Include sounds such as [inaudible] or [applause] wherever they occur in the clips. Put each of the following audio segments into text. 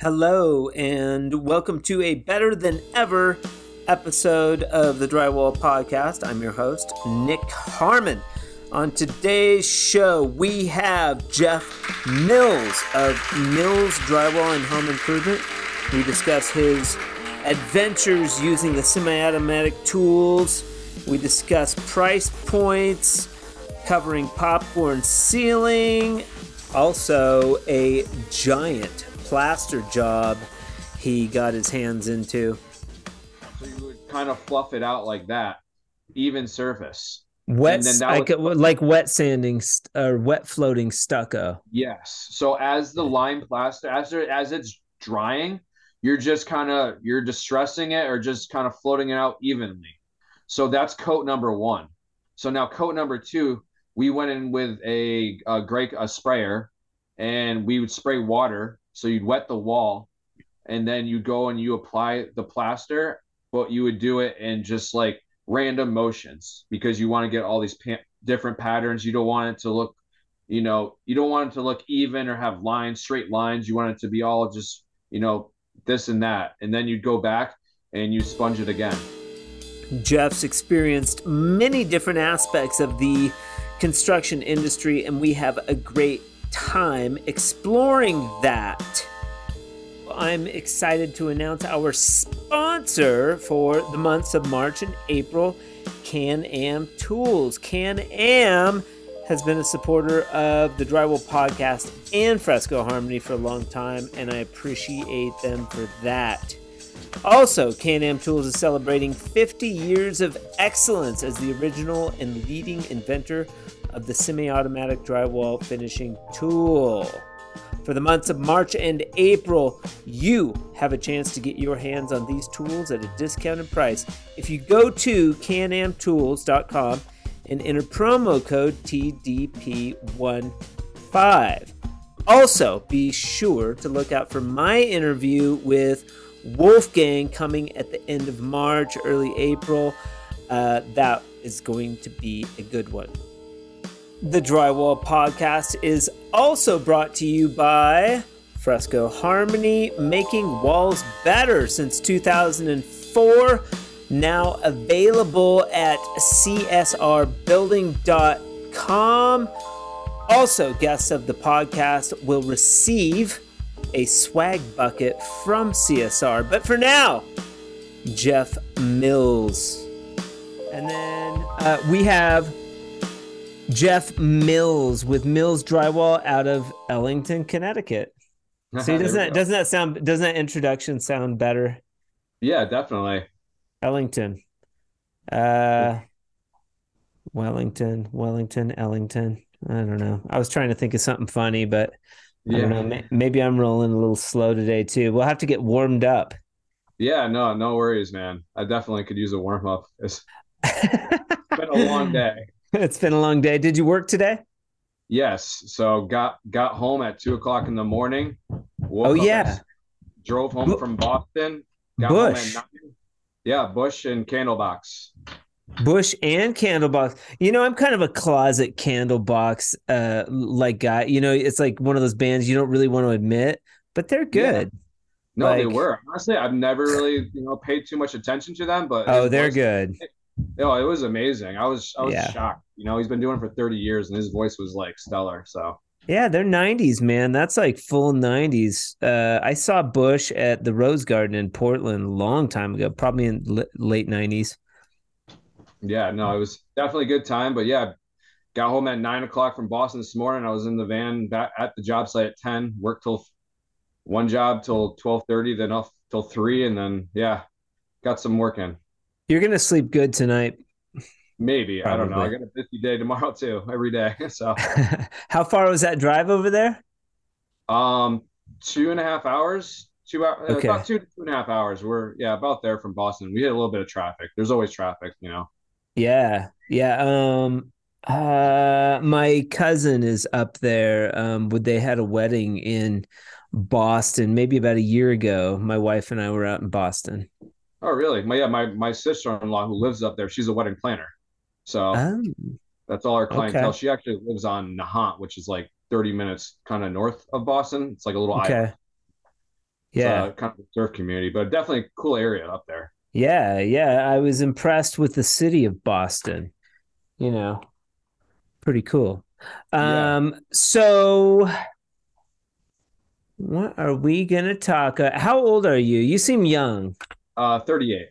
Hello, and welcome to a better than ever episode of the Drywall Podcast. I'm your host, Nick Harmon. On today's show, we have Geoff Mills of Mills Drywall and Home Improvement. We discuss his adventures using the semi automatic tools. We discuss price points, covering popcorn ceiling, also a giant plaster job he got his hands into. So you would kind of fluff it out like that, even surface. Wet, like, was, like wet sanding or wet floating stucco. Yes. So as the lime plaster, as as it's drying, you're just kind of you're distressing it or just kind of floating it out evenly. So that's coat number one. So now coat number two, we went in with a, a great a sprayer, and we would spray water so you'd wet the wall and then you go and you apply the plaster, but you would do it in just like random motions because you want to get all these pa- different patterns. You don't want it to look, you know, you don't want it to look even or have lines, straight lines. You want it to be all just, you know, this and that. And then you'd go back and you sponge it again. Geoff's experienced many different aspects of the construction industry, and we have a great time exploring that. I'm excited to announce our sponsor for the months of March and April, Can Am Tools. Can Am has been a supporter of the Drywall Podcast and Fresco Harmony for a long time, and I appreciate them for that. Also, Can Am Tools is celebrating 50 years of excellence as the original and leading inventor of the semi-automatic drywall finishing tool. For the months of March and April, you have a chance to get your hands on these tools at a discounted price if you go to canamtools.com and enter promo code TDP15. Also, be sure to look out for my interview with Wolfgang coming at the end of March, early April. Uh, that is going to be a good one. The Drywall Podcast is also brought to you by Fresco Harmony, making walls better since 2004. Now available at csrbuilding.com. Also, guests of the podcast will receive a swag bucket from CSR. But for now, Geoff Mills. And then uh, we have Geoff Mills with Mills Drywall out of Ellington, Connecticut. See, doesn't that doesn't that sound doesn't that introduction sound better? Yeah, definitely. Ellington. Uh Wellington, Wellington, Ellington. I don't know. I was trying to think of something funny, but yeah. I don't know. Maybe I'm rolling a little slow today too. We'll have to get warmed up. Yeah, no, no worries, man. I definitely could use a warm up. It's [laughs] been a long day. [laughs] it's been a long day. Did you work today? Yes. So got got home at two o'clock in the morning. Oh yeah. drove home from Boston. Bush. Yeah, Bush and Candlebox. Bush and Candlebox. You know, I'm kind of a closet Candlebox uh like guy. You know, it's like one of those bands you don't really want to admit, but they're good. Yeah. No, like, they were. Honestly, I've never really, you know, paid too much attention to them, but Oh, they're good. No, it was amazing. I was I was yeah. shocked. You know, he's been doing it for 30 years and his voice was like stellar. So yeah, they're 90s, man. That's like full 90s. Uh, I saw Bush at the Rose Garden in Portland a long time ago, probably in l- late 90s. Yeah, no, it was definitely a good time. But yeah, got home at nine o'clock from Boston this morning. I was in the van back at the job site at 10, worked till one job till 12:30, then off till three, and then yeah, got some work in. You're gonna sleep good tonight. Maybe Probably. I don't know. I got a busy day tomorrow too, every day. [laughs] So, [laughs] how far was that drive over there? Um, two and a half hours. Two hours, okay. about two two and a half hours. We're yeah, about there from Boston. We had a little bit of traffic. There's always traffic, you know. Yeah, yeah. Um, uh, my cousin is up there. Um, would they had a wedding in Boston maybe about a year ago. My wife and I were out in Boston. Oh, really? My yeah, my my sister in law who lives up there, she's a wedding planner. So oh, that's all our clientele. Okay. She actually lives on Nahant, which is like 30 minutes kind of north of Boston. It's like a little okay. island. Yeah. It's, uh, kind of surf community, but definitely a cool area up there. Yeah, yeah. I was impressed with the city of Boston. You know, pretty cool. Yeah. Um, so what are we gonna talk? Uh, how old are you? You seem young. Uh, 38.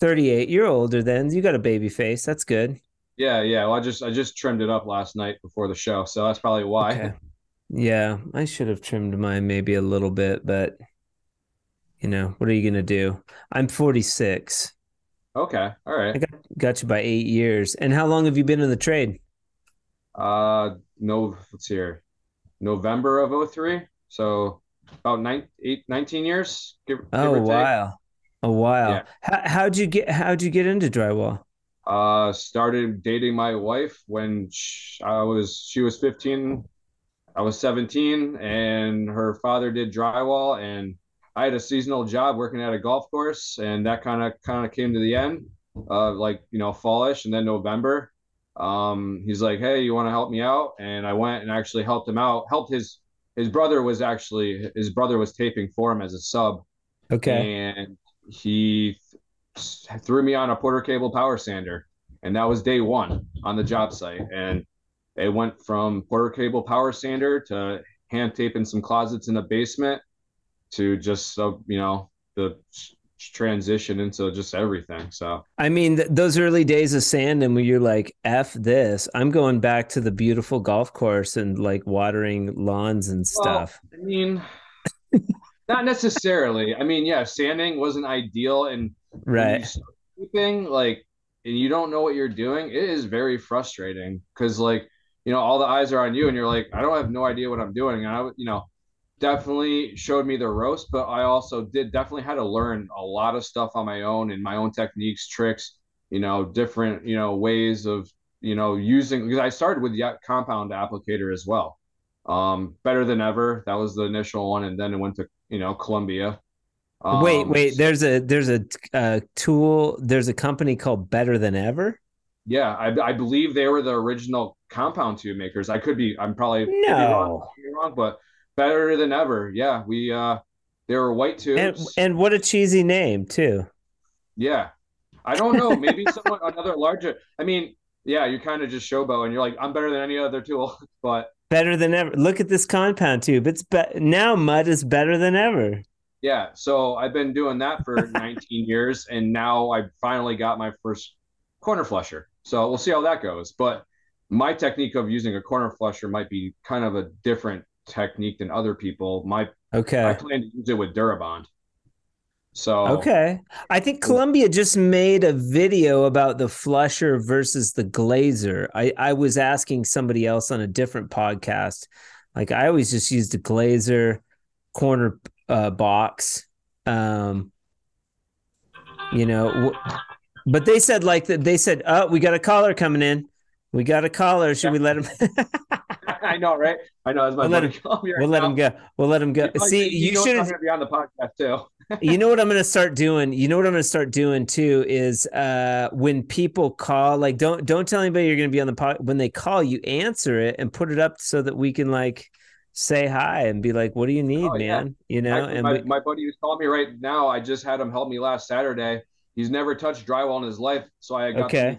38. You're older than you got a baby face. That's good. Yeah, yeah. Well, I just I just trimmed it up last night before the show, so that's probably why. Okay. Yeah, I should have trimmed mine maybe a little bit, but you know, what are you gonna do? I'm 46. Okay, all right. I got got you by eight years. And how long have you been in the trade? Uh, no, let's see here. November of 03. so about nine, eight, 19 years, give, give Oh, or a A while. Yeah. How, how'd you get how'd you get into drywall? Uh, started dating my wife when sh I was she was 15, I was 17, and her father did drywall, and I had a seasonal job working at a golf course, and that kind of kind of came to the end, uh, like you know, fallish, and then November. Um, he's like, "Hey, you want to help me out?" And I went and actually helped him out. Helped his his brother was actually his brother was taping for him as a sub, Okay. and he th- threw me on a Porter Cable power sander, and that was day one on the job site. And it went from Porter Cable power sander to hand taping some closets in the basement to just so you know the transition into just everything. So I mean, th- those early days of sanding where you're like, F this, I'm going back to the beautiful golf course and like watering lawns and well, stuff. I mean, [laughs] not necessarily. I mean, yeah, sanding wasn't ideal, and Right. sleeping, like, and you don't know what you're doing, it is very frustrating because, like, you know, all the eyes are on you, and you're like, I don't have no idea what I'm doing. And I, you know, definitely showed me the roast, but I also did definitely had to learn a lot of stuff on my own and my own techniques, tricks, you know, different, you know, ways of, you know, using because I started with the compound applicator as well. Um, better than ever. That was the initial one, and then it went to, you know, Columbia. Wait, Um, wait. There's a there's a uh, tool. There's a company called Better Than Ever. Yeah, I, I believe they were the original compound tube makers. I could be, I'm probably be wrong, No. wrong, but better than ever. Yeah, we uh, they were white And tubes. and what a cheesy name too. yeah, I don't know. Maybe [laughs] someone another larger. I mean, yeah, you kind of just showboat, and you're like, I'm better than any other tool. [laughs] But Better than ever. Look at this compound tube. It's be- now mud is better than ever. yeah, so I've been doing that for [laughs] 19 years, and now I finally got my first corner flusher. So we'll see how that goes. But my technique of using a corner flusher might be kind of a different technique than other people. My okay, I plan to use it with Durabond. So Okay. I think Columbia just made a video about the flusher versus the glazer. I, I was asking somebody else on a different podcast. Like I always just used the glazer corner uh, box. Um, you know, w- but they said like that they said, "Oh, we got a caller coming in. We got a caller. Should we let him [laughs] I know, right? I know. My We'll let buddy called me right We'll let him go. We'll let him go. He's See, you should have be on the podcast too. You know what I'm gonna start doing? You know what I'm gonna start doing too is uh when people call, like don't don't tell anybody you're gonna be on the pod when they call you, answer it and put it up so that we can like say hi and be like, What do you need, Oh, yeah. man? You know, and my, we, my buddy who's calling me right now, I just had him help me last Saturday. He's never touched drywall in his life, so I got Okay. the new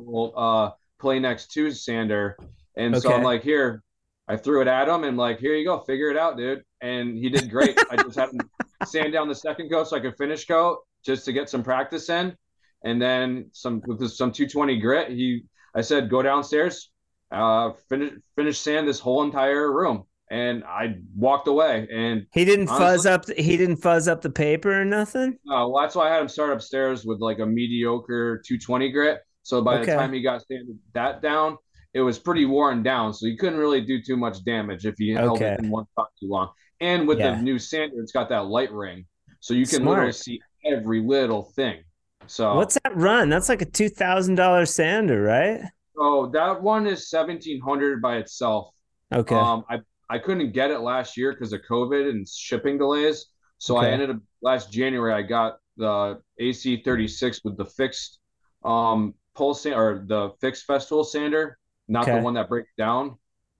Festool uh, Planex to sander, and so I'm like, here, I threw it at him, and like, here you go, figure it out, dude. And he did great. I just had him sand down the second coat so I could finish coat just to get some practice in, and then some with some 220 grit. He, I said, go downstairs, uh, finish finish sand this whole entire room, and I walked away, and he didn't fuzz up he didn't fuzz up the paper or nothing. Uh, well, that's why I had him start upstairs with like a mediocre 220 grit. So by Okay. the time he got sanded that down, it was pretty worn down. So you couldn't really do too much damage if you held Okay. it in one spot too long. And with Yeah. the new sander, it's got that light ring, so you can literally see every little thing. So What's that run? That's like a two thousand dollar sander, right? so that one is 1700 by itself. Okay. Um, I I couldn't get it last year because of COVID and shipping delays. So I ended up last January. I got the AC 36 with the fixed um pulse or the fixed Festool sander, not Okay. the one that breaks down.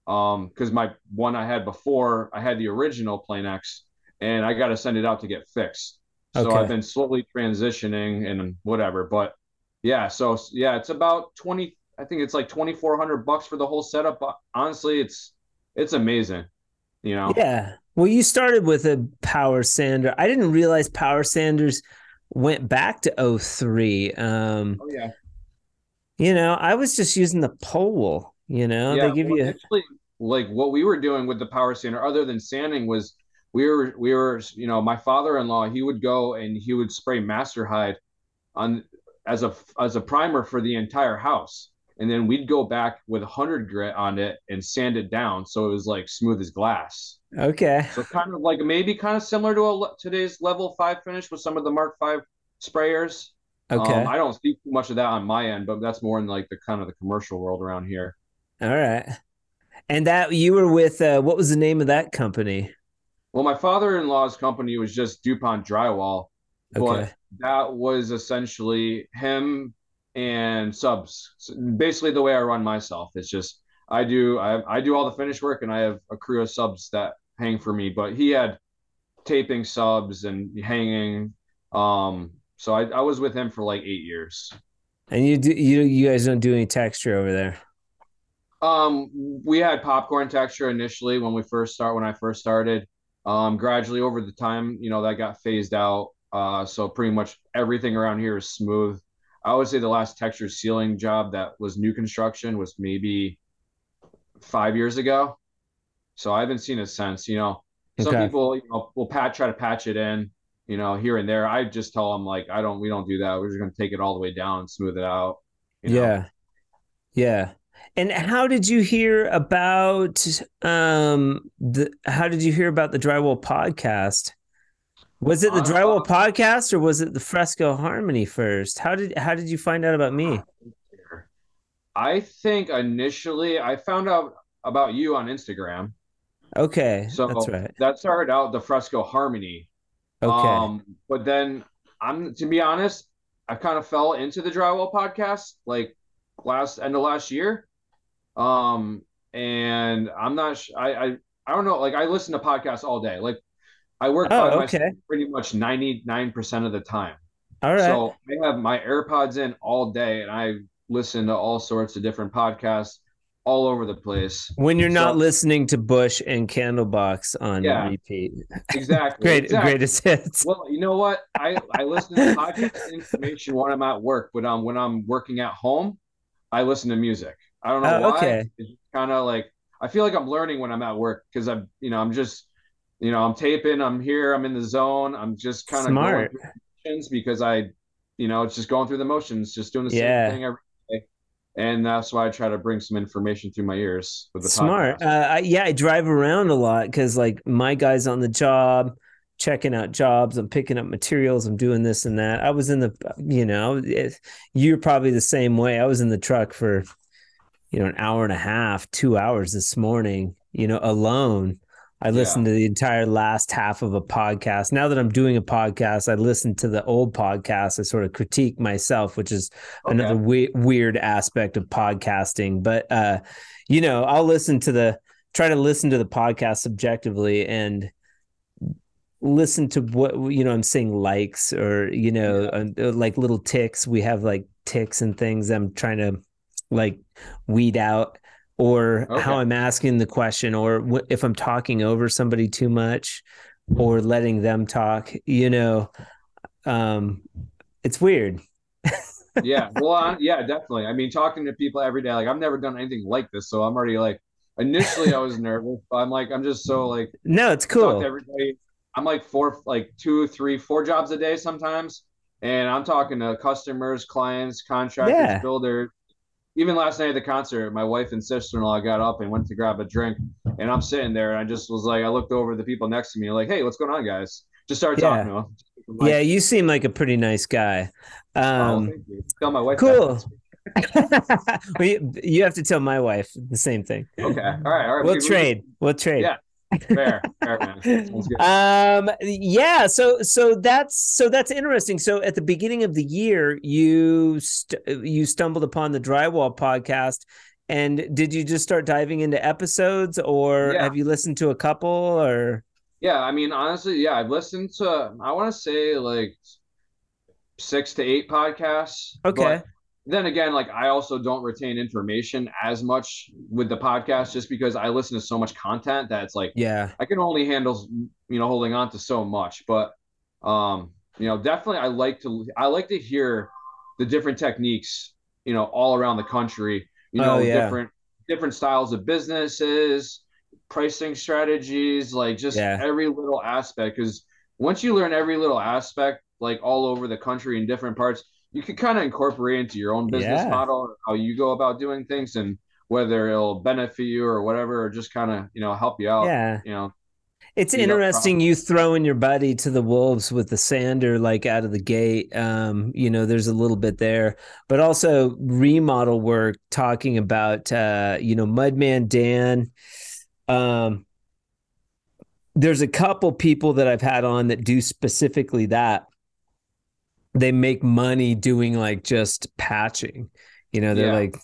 Um, because my one I had before, I had the original Planex, and I got to send it out to get fixed. So Okay. I've been slowly transitioning and whatever. But yeah, so yeah, it's about 20, I think it's like 2,400 bucks for the whole setup. But honestly, it's, it's amazing, you know? Yeah. Well, you started with a power sander. I didn't realize power sanders went back to 03. Um, Oh, yeah. you know, I was just using the pole, you know, yeah. they give well, you actually, like what we were doing with the power sander, other than sanding, was we were, we were, you know, my father in law, he would go and he would spray master hide on as a, as a primer for the entire house. And then we'd go back with a hundred grit on it and sand it down so it was like smooth as glass. okay. So kind of like maybe kind of similar to a, today's level five finish with some of the Mark Five sprayers. Okay. Um, I don't see too much of that on my end, but that's more in like the kind of the commercial world around here. All right. And that you were with uh, what was the name of that company? Well, my father-in-law's company was just DuPont Drywall, but Okay. that was essentially him and subs. So basically, the way I run myself, it's just I do I, I do all the finish work, and I have a crew of subs that hang for me. But he had taping subs and hanging. Um, so I, I was with him for like eight years. And you do you you guys don't do any texture over there. Um, we had popcorn texture initially when we first start when I first started. Um, gradually over the time, you know, that got phased out. Uh, so pretty much everything around here is smooth. I would say the last texture ceiling job that was new construction was maybe five years ago. So I haven't seen it since. You know, some people, you know, will pat try to patch it in, you know, here and there. I just tell them like, I don't, we don't do that. We're just gonna take it all the way down and smooth it out. you know? Yeah. Yeah. And how did you hear about um the how did you hear about the drywall podcast? Was it the Uh, drywall podcast or was it the fresco harmony first? How did how did you find out about me? I think initially I found out about you on Instagram. Okay. So that's right. that started out the Fresco Harmony. Okay. Um, but then I'm to be honest, I kind of fell into the drywall podcast like last end of last year. Um, and I'm not sh- I, I I don't know, like I listen to podcasts all day. Like I work Oh, okay. pretty much 99% of the time. All right. So I have my AirPods in all day and I listen to all sorts of different podcasts all over the place. when you're not listening to Bush and Candlebox on Yeah. repeat. Exactly. [laughs] Great exactly. greatest hits. Well, you know what? I, I listen to podcast information when I'm at work, but um when I'm working at home, I listen to music. I don't know Oh, why. okay. It's kind of like I feel like I'm learning when I'm at work because I'm you know I'm just you know I'm taping. I'm here. I'm in the zone. I'm just kind of Smart. because I you know it's just going through the motions, just doing the Yeah. same thing every day. And that's why I try to bring some information through my ears with the Smart. Uh, I, yeah, I drive around a lot because like my guy's on the job, checking out jobs. I'm picking up materials. I'm doing this and that. I was in the, you know, it, you're probably the same way. I was in the truck for, you know, an hour and a half, two hours this morning, you know, alone. I listened to the entire last half of a podcast. Now that I'm doing a podcast, I listen to the old podcast. I sort of critique myself, which is another we- weird aspect of podcasting. But uh, you know, I'll listen to the try to listen to the podcast subjectively and listen to what you know. I'm saying likes or you know, uh, like little ticks. We have like ticks and things. I'm trying to like weed out or Okay. how I'm asking the question or if I'm talking over somebody too much or letting them talk. You know, um, it's weird. [laughs] yeah well I, yeah definitely i mean talking to people every day like i've never done anything like this so i'm already like initially i was nervous but i'm like i'm just so like No, it's talk to cool. everybody i'm like four like two three four jobs a day sometimes and i'm talking to customers clients contractors Yeah. builders even last night at the concert my wife and sister-in-law got up and went to grab a drink and i'm sitting there and i just was like i looked over at the people next to me like hey what's going on guys just started Yeah. talking to them Like, Yeah, you seem like a pretty nice guy. oh, Um, you. tell my wife cool. [laughs] well, you, you have to tell my wife the same thing. okay all right all right We'll We- we- trade. We'll trade. Yeah. Fair fair man Sounds good. Um yeah, so so that's so that's interesting. So at the beginning of the year, you st- you stumbled upon the Drywall podcast and did you just start diving into episodes or Yeah. have you listened to a couple or Yeah, I mean, honestly, yeah, I've listened to I want to say like six to eight podcasts. Okay. But then again, like I also don't retain information as much with the podcast just because I listen to so much content that it's like yeah, I can only handle you know holding on to so much. But um, you know, definitely I like to I like to hear the different techniques, you know, all around the country, you know, oh, yeah. different different styles of businesses, pricing strategies, like just yeah. every little aspect. Because once you learn every little aspect, like all over the country in different parts, you can kind of incorporate into your own business yeah. model, how you go about doing things, and whether it'll benefit you or whatever, or just kind of you know help you out. Yeah, you know. It's interesting you throwing your buddy to the wolves with the sander like out of the gate. Um, you know, there's a little bit there, but also remodel work talking about uh, you know, Mudman Dan. Um, there's a couple people that I've had on that do specifically that. They make money doing like just patching. You know, they're yeah. like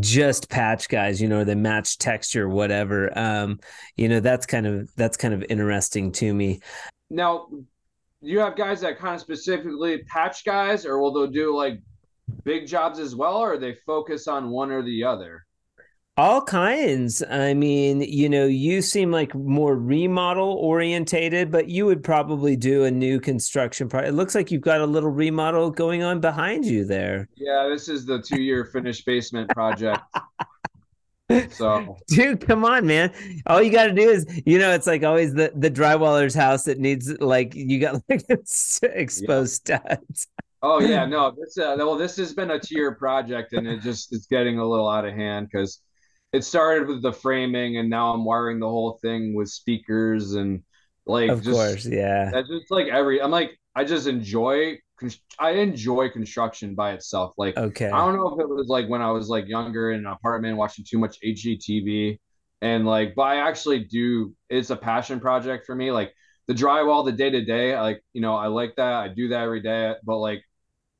just patch guys, you know, they match texture, whatever. Um, you know, that's kind of that's kind of interesting to me. Now, you have guys that kind of specifically patch guys, or will they do like big jobs as well, or they focus on one or the other? All kinds. I mean you know you seem like more remodel orientated but you would probably do a new construction project it looks like you've got a little remodel going on behind you there. Yeah this is the two year finished basement project. [laughs] So dude come on man. All you got to do is you know it's like always the the drywaller's house that needs like you got like [laughs] exposed yeah. studs. Oh yeah [laughs] no this uh, well this has been a two year project and it just it's getting a little out of hand because it started with the framing and now I'm wiring the whole thing with speakers and like of just, course yeah. That's just like every i'm like i just enjoy i enjoy construction by itself. Like okay. I don't know if it was like when i was like younger in an apartment watching too much hgtv and like but i actually do it's a passion project for me. Like the drywall the day to day like you know i like that i do that every day but like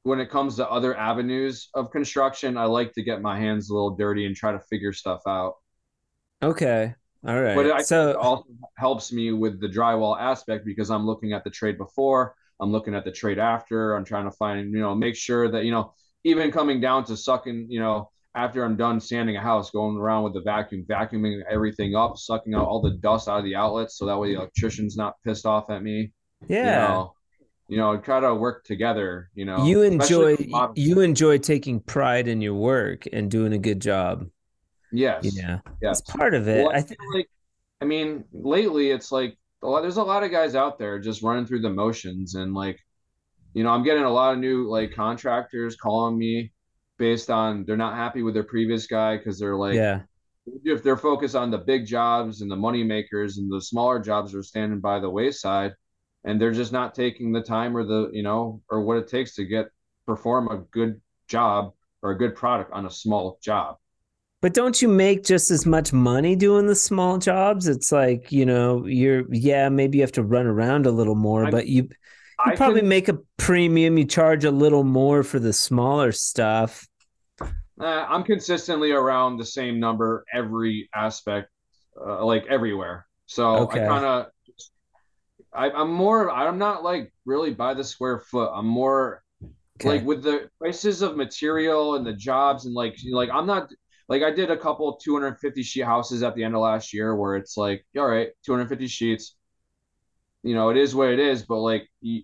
when it comes to other avenues of construction, I like to get my hands a little dirty and try to figure stuff out. Okay. All right. But it so... also helps me with the drywall aspect because I'm looking at the trade before, I'm looking at the trade after, I'm trying to find, you know, make sure that, you know, even coming down to sucking, you know, after I'm done sanding a house, going around with the vacuum, vacuuming everything up, sucking out all the dust out of the outlets so that way the electrician's not pissed off at me. Yeah. You know, you know try to work together you know you enjoy you enjoy taking pride in your work and doing a good job. Yes. Yeah. Yes. that's part of it. Well, i think like i mean lately it's like a lot, there's a lot of guys out there just running through the motions and like you know i'm getting a lot of new like contractors calling me based on they're not happy with their previous guy because they're like yeah. if they're focused on the big jobs and the money makers and the smaller jobs are standing by the wayside and they're just not taking the time or the you know or what it takes to get perform a good job or a good product on a small job. But don't you make just as much money doing the small jobs? It's like you know you're yeah maybe you have to run around a little more I, but you you I probably can, make a premium you charge a little more for the smaller stuff. Uh, i'm consistently around the same number every aspect uh, like everywhere. So okay. i kind of I, I'm more. I'm not like really by the square foot. I'm more okay. like with the prices of material and the jobs and like like I'm not like I did a couple 250 sheet houses at the end of last year where it's like all right 250 sheets. You know it is what it is, but like you,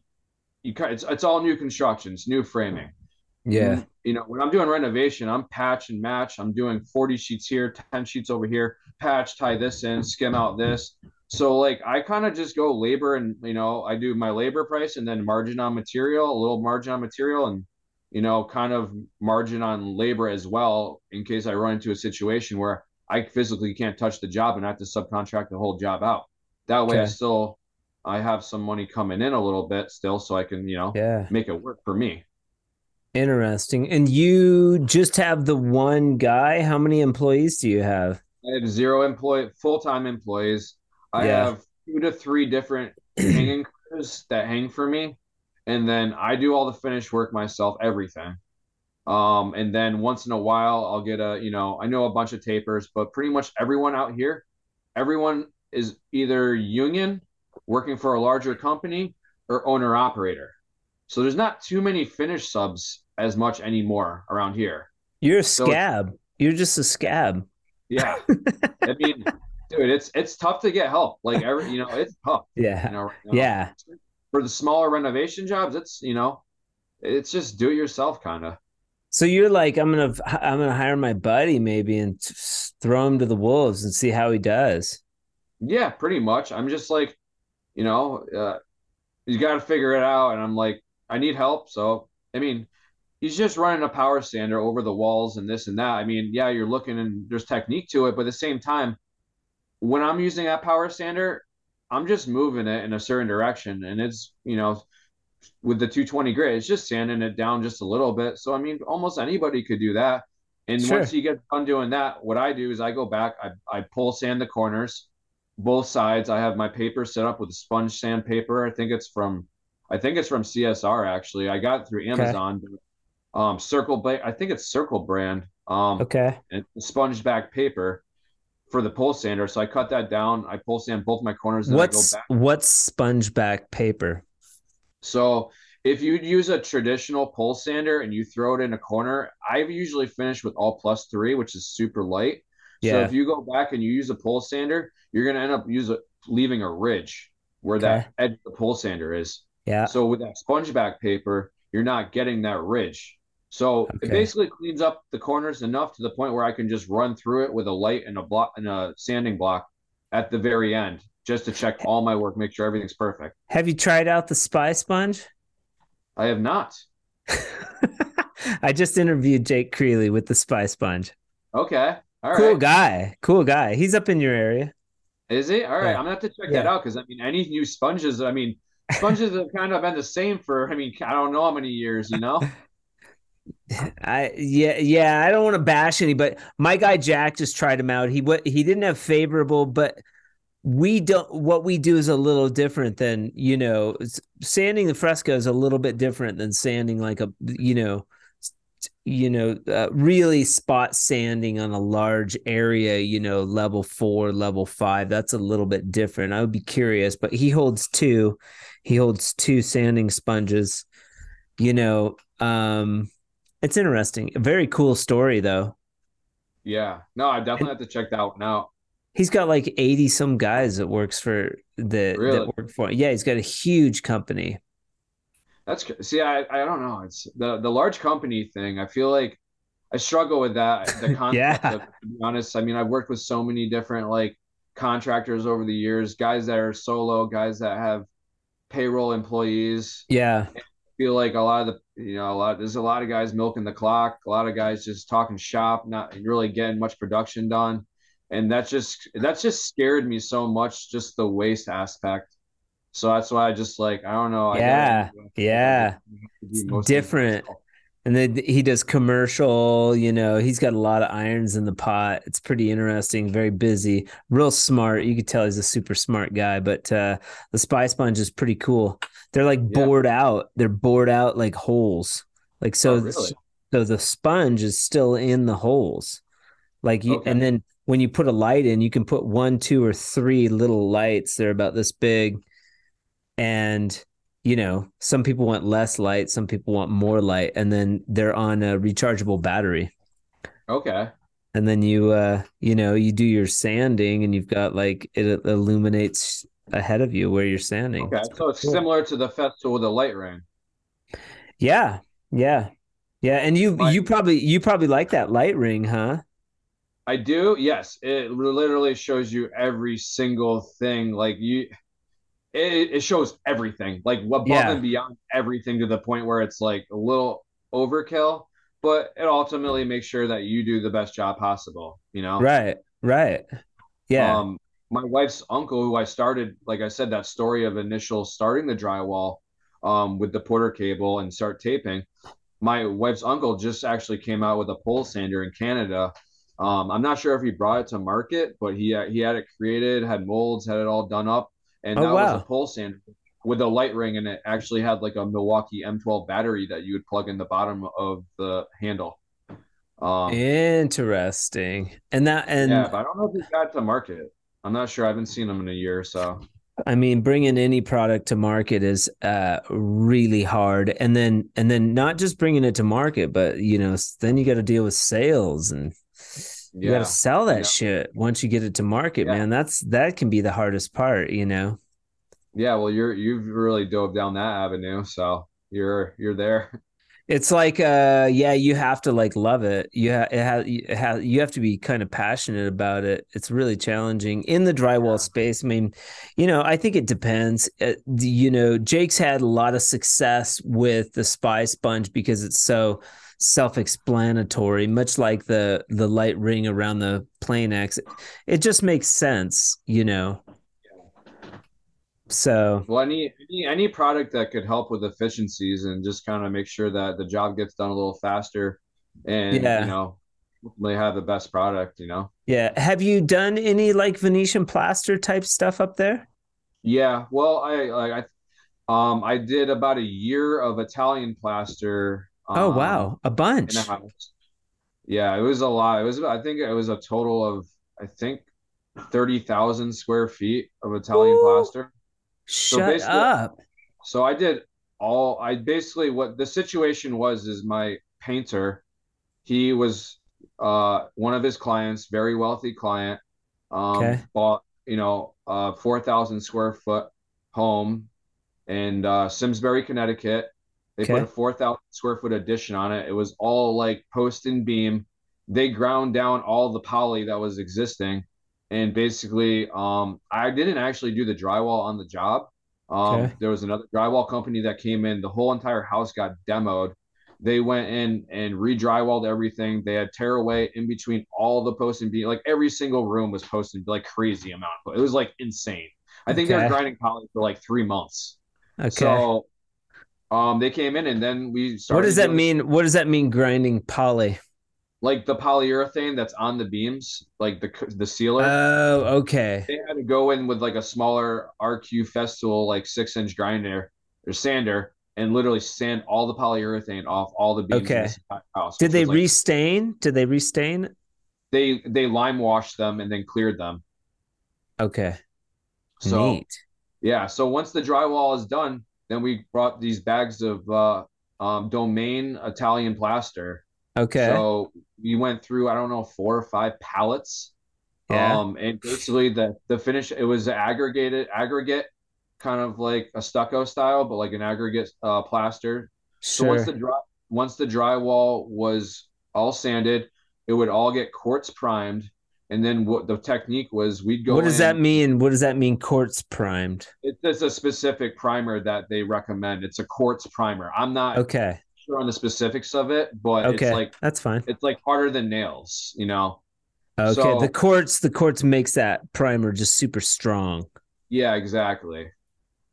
you it's it's all new constructions, new framing. Yeah. Mm, you know, when I'm doing renovation, I'm patch and match. I'm doing 40 sheets here, 10 sheets over here, patch, tie this in, skim out this. So like I kind of just go labor and you know I do my labor price and then margin on material, a little margin on material, and you know kind of margin on labor as well in case I run into a situation where I physically can't touch the job and I have to subcontract the whole job out. That way, okay. I still I have some money coming in a little bit still, so I can you know yeah. make it work for me. Interesting. And you just have the one guy. How many employees do you have? I have zero employee full time employees. I yeah. have two to three different hanging [clears throat] crews that hang for me, and then I do all the finish work myself, everything. Um, and then once in a while, I'll get a, you know, I know a bunch of tapers, but pretty much everyone out here, everyone is either union working for a larger company, or owner operator. So there's not too many finish subs as much anymore around here. You're a scab. So You're just a scab. Yeah. [laughs] I mean, dude, it's it's tough to get help. Like every you know, it's tough. [laughs] Yeah. You know, right yeah. For the smaller renovation jobs, it's you know, it's just do it yourself kind of. So you're like, I'm gonna I'm gonna hire my buddy maybe and throw him to the wolves and see how he does. Yeah, pretty much. I'm just like, you know, uh, you got to figure it out, and I'm like, I need help. So I mean, he's just running a power sander over the walls and this and that. I mean, yeah, you're looking and there's technique to it, but at the same time, when I'm using that power sander, I'm just moving it in a certain direction, and it's you know with the 220 grit, it's just sanding it down just a little bit. So I mean, almost anybody could do that. And sure. once you get done doing that, what I do is I go back, I, I pull sand the corners, both sides. I have my paper set up with a sponge sandpaper. I think it's from, I think it's from CSR actually. I got through Amazon. Okay. Um, Circle, I think it's Circle brand. Um, okay. And sponge back paper for the pole sander. So I cut that down. I pole sand both my corners. And What's what's sponge back paper? So if you use a traditional pole sander and you throw it in a corner, I've usually finished with all plus three, which is super light. Yeah. So if you go back and you use a pole sander, you're gonna end up use leaving a ridge where okay. that edge of the pole sander is. Yeah. So with that sponge back paper, you're not getting that ridge. So okay. it basically cleans up the corners enough to the point where I can just run through it with a light and a block and a sanding block at the very end just to check all my work, make sure everything's perfect. Have you tried out the Spy Sponge? I have not. [laughs] I just interviewed Jake Creeley with the Spy Sponge. Okay. All cool right. guy. Cool guy. He's up in your area. Is he? All right. Yeah. I'm gonna have to check yeah. that out because I mean, any new sponges. I mean, sponges [laughs] have kind of been the same for. I mean, I don't know how many years. You know. [laughs] I yeah yeah I don't want to bash any, but my guy Jack just tried him out. He what he didn't have favorable, but we don't what we do is a little different than you know sanding the fresco is a little bit different than sanding like a you know you know uh, really spot sanding on a large area you know level 4 level 5 that's a little bit different. I would be curious but he holds two. He holds two sanding sponges you know um it's interesting a very cool story though yeah no i definitely have to check that one out He's got like 80 some guys that works for the really? that work for him. Yeah, he's got a huge company. That's see, I I don't know. It's the the large company thing. I feel like I struggle with that. The [laughs] concept yeah. of, to be honest. I mean, I've worked with so many different like contractors over the years, guys that are solo, guys that have payroll employees. Yeah. Feel like a lot of the you know, a lot there's a lot of guys milking the clock, a lot of guys just talking shop, not really getting much production done. And that's just that's just scared me so much just the waste aspect. So that's why i just like i don't know. Yeah yeah. Different. and then he does commercial you know he's got a lot of irons in the pot. It's pretty interesting very busy real smart. You could tell he's a super smart guy but uh the spy sponge is pretty cool they're like yeah. bored out they're bored out like holes like so oh, really? so the sponge is still in the holes like you okay. and then when you put a light in, you can put one, two, or three little lights. They're about this big. And, you know, some people want less light, some people want more light. And then they're on a rechargeable battery. Okay. And then you, uh, you know, you do your sanding and you've got like it illuminates ahead of you where you're standing. Okay. So it's cool. similar to the Festool with the light ring. Yeah. Yeah. Yeah. And you, you probably, you probably like that light ring, huh? I do. Yes, it literally shows you every single thing. Like you, it, it shows everything, like above yeah. and beyond everything to the point where it's like a little overkill, but it ultimately makes sure that you do the best job possible. You know. Right. Right. Yeah. Um, my wife's uncle, who I started, like I said, that story of initial starting the drywall, um, with the Porter cable and start taping. My wife's uncle just actually came out with a pole sander in Canada um, I'm not sure if he brought it to market, but he he had it created, had molds, had it all done up, and oh, that wow. was a pole sander with a light ring, and it actually had like a Milwaukee M12 battery that you would plug in the bottom of the handle. Um, Interesting, and that and yeah, I don't know if he got to market. I'm not sure. I haven't seen them in a year or so. I mean, bringing any product to market is uh, really hard, and then and then not just bringing it to market, but you know, then you got to deal with sales and you got to sell that Yeah. shit once you get it to market, Yeah. man. That's that can be the hardest part, you know. Yeah, well, you're you've really dove down that avenue, so you're you're there. It's like, uh, yeah, you have to like love it. You ha- it ha- it ha- you have to be kind of passionate about it. It's really challenging in the drywall Yeah. space. I mean, you know, I think it depends. Uh, you know, Jake's had a lot of success with the Spy Sponge because it's so self-explanatory, much like the the light ring around the Planex. It just makes sense, you know. So Well, any any any product that could help with efficiencies and just kind of make sure that the job gets done a little faster, and Yeah. you know, they have the best product. You know. yeah, have you done any like Venetian plaster type stuff up there? Yeah. Well, I like I um I did about a year of Italian plaster. Oh um, wow, a bunch. a. Yeah, it was a lot. It was I think it was a total of I think thirty thousand square feet of Italian Ooh. plaster. Shut basically- up. So I did all I basically what the situation was is my painter, he was uh one of his clients, very wealthy client, um Okay. bought, you know, a 4,000 square foot home in uh Simsbury, Connecticut. They put a 4,000 square foot addition on it. It was all like post and beam. They ground down all the poly that was existing. And basically, um, I didn't actually do the drywall on the job. Um, Okay. there was another drywall company that came in. The whole entire house got demoed. They went in and re-drywalled everything. They had tear away in between all the posts and beam. Like every single room was posted like crazy amount. It was like insane. I think they were grinding poly for like three months. Okay. So um they came in and then we started what does that mean? What does that mean grinding poly? Like the polyurethane that's on the beams, like the the sealer. Oh, okay. they had to go in with like a smaller RQ Festool, like six inch grinder or sander, and literally sand all the polyurethane off all the beams Okay. entire house. Did they like, restain? Did they restain? they they lime washed them and then cleared them. Okay. So Neat. yeah, so once the drywall is done, then we brought these bags of uh um domain Italian plaster. Okay. So we went through, I don't know, four or five pallets. yeah. Um, and basically the the finish it was aggregated aggregate, kind of like a stucco style, but like an aggregate uh, plaster. So once the dry once the drywall was all sanded, it would all get quartz primed, and then what the technique was, we'd go. what does that mean? What does that mean? Quartz primed. It, it's a specific primer that they recommend. It's a quartz primer. I'm not Okay. Sure on the specifics of it, but Okay. it's like That's fine. it's like harder than nails, you know. Okay. so- the quartz. The quartz makes that primer just super strong. Yeah, exactly.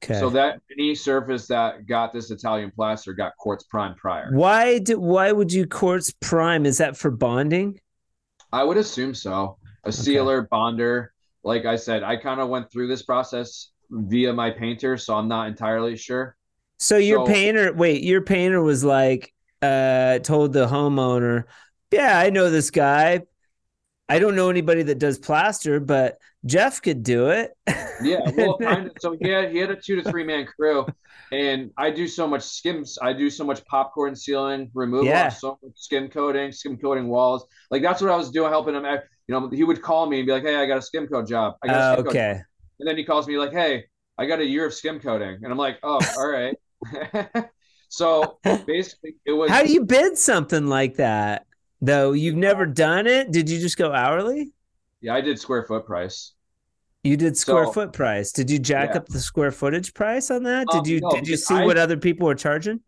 Okay. So that any surface that got this Italian plaster got quartz prime prior. why do why would you quartz prime? Is that for bonding? I would assume so. A sealer, bonder. Like I said, I kind of went through this process via my painter, so I'm not entirely sure. So your So- painter, wait, your painter was like, uh, told the homeowner, "Yeah, I know this guy. I don't know anybody that does plaster, but Geoff could do it." Yeah, well, [laughs] kind of. So he had he had a two to three man crew, and I do so much skims. I do so much popcorn ceiling, removal, Yeah. so much skim coating, skim coating walls. Like that's what I was doing, helping him. out. You know, he would call me and be like, "Hey, I got a skim coat job. I got coat okay. And then he calls me like, "Hey, I got a year of skim coating," and I'm like, "Oh, all right." [laughs] so [laughs] basically, it was How do you bid something like that? Though you've never done it, did you just go hourly? yeah, I did square foot price. You did square So- foot price. Did you jack Yeah. up the square footage price on that? Did Um, you no, did you see I- what other people were charging?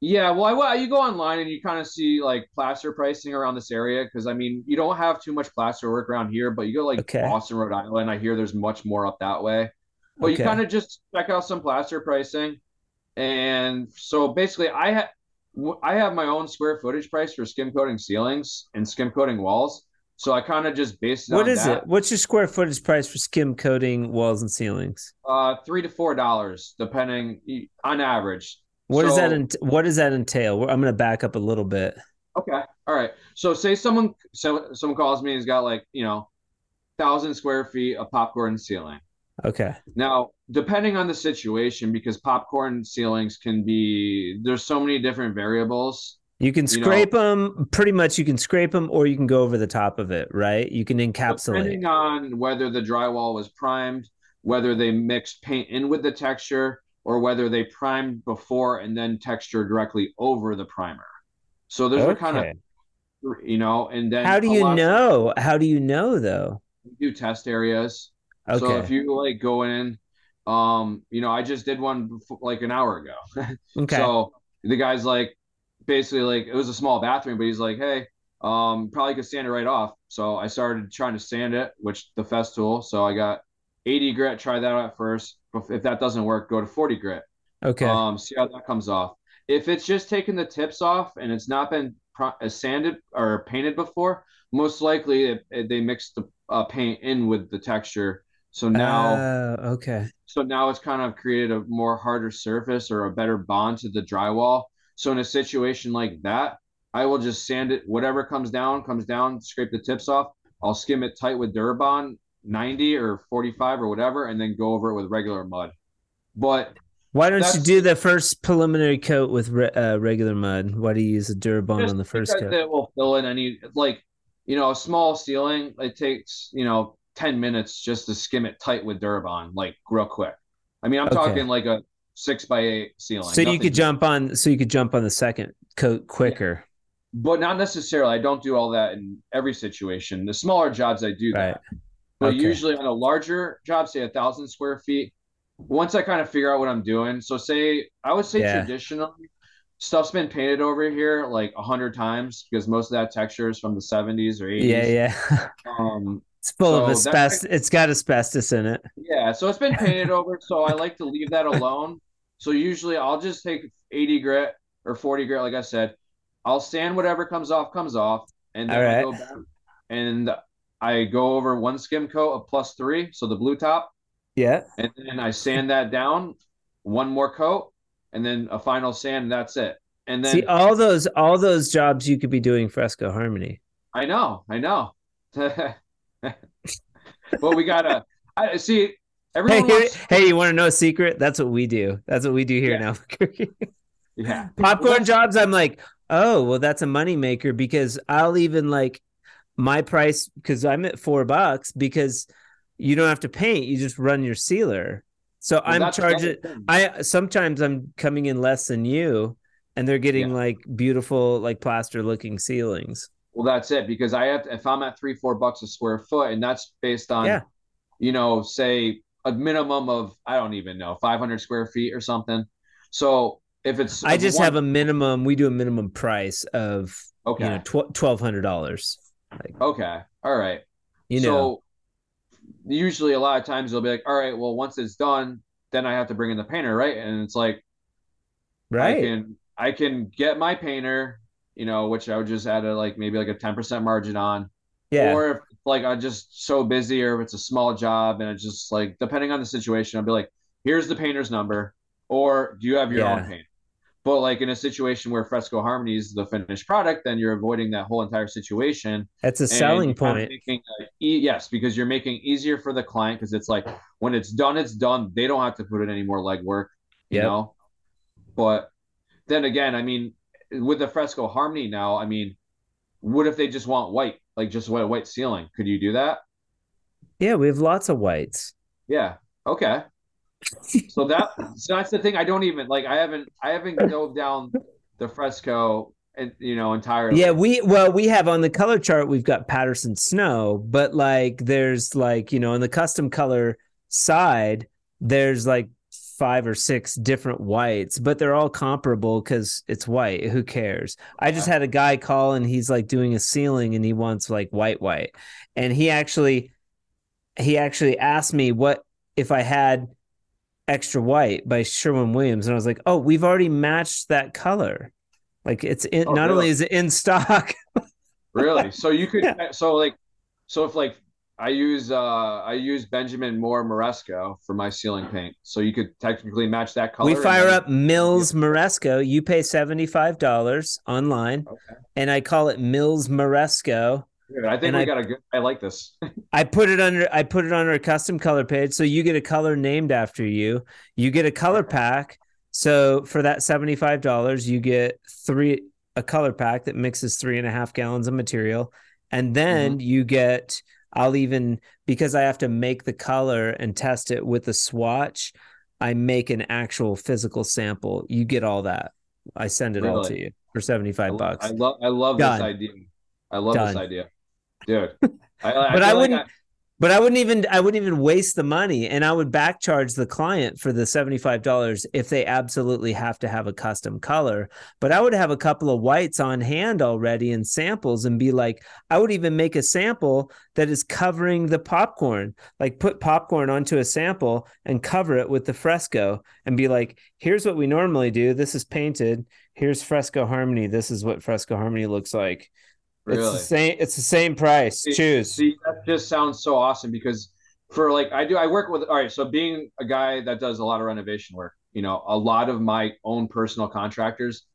Yeah, well, I, well, you go online and you kind of see like plaster pricing around this area because I mean, you don't have too much plaster work around here, but you go like Okay. Boston, Rhode Island. I hear there's much more up that way. But Okay. you kind of just check out some plaster pricing, and so basically, I have I have my own square footage price for skim coating ceilings and skim coating walls. So I kind of just based it What is that. it? What's your square footage price for skim coating walls and ceilings? Uh, three to four dollars, depending on average. What does that So- ent- what does that entail? I'm going to back up a little bit. Okay. All right. So say someone so someone calls me and has got like, you know, thousand square feet of popcorn ceiling. Okay. Now, depending on the situation, because popcorn ceilings can be there's so many different variables. You can You know- scrape them. Pretty much, you can scrape them, or you can go over the top of it. Right? You can encapsulate. Depending on whether the drywall was primed, whether they mixed paint in with the texture, or whether they primed before and then texture directly over the primer. So there's a kind of you know, and then How do you lot of- know? How do you know though? we do test areas. Okay. So if you like go in, um, you know, I just did one befo- like an hour ago. [laughs] okay. So the guy's like, basically like it was a small bathroom, but he's like, hey, um, probably could sand it right off. So I started trying to sand it, which the Festool. So I got 80 grit. Try that out first. If- If that doesn't work, go to 40 grit. okay. Um, see how that comes off. If it's just taking the tips off and it's not been pro- uh, sanded or painted before, most likely it, it- they mixed the uh, paint in with the texture. So now, Oh, okay. so now it's kind of created a more harder surface or a better bond to the drywall. So in a situation like that, I will just sand it. Whatever comes down, comes down. Scrape the tips off. I'll skim it tight with Durabond 90 or 45 or whatever, and then go over it with regular mud. But Why don't you do the first preliminary coat with re- uh, regular mud? Why do you use a Durabond on the first coat? it will fill in any like you know a small ceiling. It takes you know 10 minutes just to skim it tight with Durabond, like real quick. I mean, I'm Okay. talking like a six by eight ceiling. So you nothing- could jump on. So you could jump on the second coat quicker. but not necessarily. I don't do all that in every situation. The smaller jobs, I do that. But Okay. usually on a larger job, say a thousand square feet, once I kind of figure out what I'm doing. So say I would say Yeah. traditionally, stuff's been painted over here like a hundred times because most of that texture is from the 70s or 80s. Yeah, yeah. [laughs] Um, It's full of So that- asbestos. It's got asbestos in it. yeah. So it's been painted over. So I like to leave that alone. So usually I'll just take 80 grit or 40 grit, like I said. I'll sand whatever comes off, comes off, and then All I go back and I go over one skim coat of plus three, so the blue top, Yeah. and then I sand that down, one more coat, and then a final sand. And that's it. And then See all those all those jobs you could be doing Fresco Harmony. I know, I know. [laughs] [laughs] but we gotta. I see. Hey, Everyone here- wants, hey, you want to know a secret? That's what we do. That's what we do here Yeah. in Albuquerque. [laughs] yeah. [laughs] Popcorn jobs. I'm like, oh, well, that's a moneymaker because I'll even like my price because I'm at four bucks because you don't have to paint. You just run your sealer. So Well, I'm that's the other charging. I sometimes I'm coming in less than you, and they're getting Yeah. like beautiful, like plaster looking ceilings. Well, that's it because I have to, if I'm at three, four bucks a square foot, and that's based on, Yeah. you know, say a minimum of I don't even know 500 square feet or something. So if it's I just one- have a minimum. We do a minimum price of okay, you know twelve hundred dollars. okay, all right. You know, so usually a lot of times they'll be like, all right, well, once it's done, then I have to bring in the painter, right? And it's like right, I can I can get my painter, you know, which I would just add a like maybe like a 10% margin on. yeah, Or if like I'm just so busy or if it's a small job and it's just like depending on the situation, I'll be like, here's the painter's number, or do you have your Yeah. own paint? But like in a situation where Fresco Harmony is the finished product, then you're avoiding that whole entire situation. that's a selling you're kind of point. making e- yes, because you're making easier for the client because it's like when it's done, it's done. They don't have to put in any more legwork, you Yep. know. But then again, I mean, with the Fresco Harmony now, I mean, what if they just want white, like just white white ceiling? Could you do that? Yeah, we have lots of whites. Yeah. Okay. So that so that's the thing. I don't even like. I haven't I haven't [laughs] dove down the Fresco and you know entirely. Yeah, we well we have on the color chart we've got Patterson Snow, but like there's like you know on the custom color side there's like five or six different whites, but they're all comparable because it's white. Who cares? I just had a guy call and he's like doing a ceiling and he wants like white white, and he actually he actually asked me what if I had extra white by Sherwin Williams, and I was like, oh, we've already matched that color. Like it's in, Oh, not only is it in stock. [laughs] Really? So you could Yeah. so like so if like I use uh I use Benjamin Moore Muresco for my ceiling paint. So you could technically match that color. we fire then- up Mills Muresco. You pay seventy five dollars online, Okay. and I call it Mills Muresco. I think and we I, got a good. I like this. [laughs] I put it under. I put it on our custom color page, so you get a color named after you. You get a color pack. So for that seventy five dollars, you get three a color pack that mixes three and a half gallons of material, and then mm-hmm. you get. I'll even because I have to make the color and test it with the swatch. I make an actual physical sample. You get all that. I send it really? all to you for 75 I, bucks. I love I love Done. this idea. I love Done. this idea. Dude. [laughs] I, but I, wouldn't like but I wouldn't even I wouldn't even waste the money and I would back charge the client for the $75 if they absolutely have to have a custom color. But I would have a couple of whites on hand already and samples and be like, I would even make a sample that is covering the popcorn. Like put popcorn onto a sample and cover it with the fresco and be like, here's what we normally do. This is painted. Here's fresco harmony. This is what fresco harmony looks like. Really? It's the same. It's the same price. See, Choose. See, that just sounds so awesome because for like I do, I work with. All right, so being a guy that does a lot of renovation work, you know, a lot of my own personal contractors,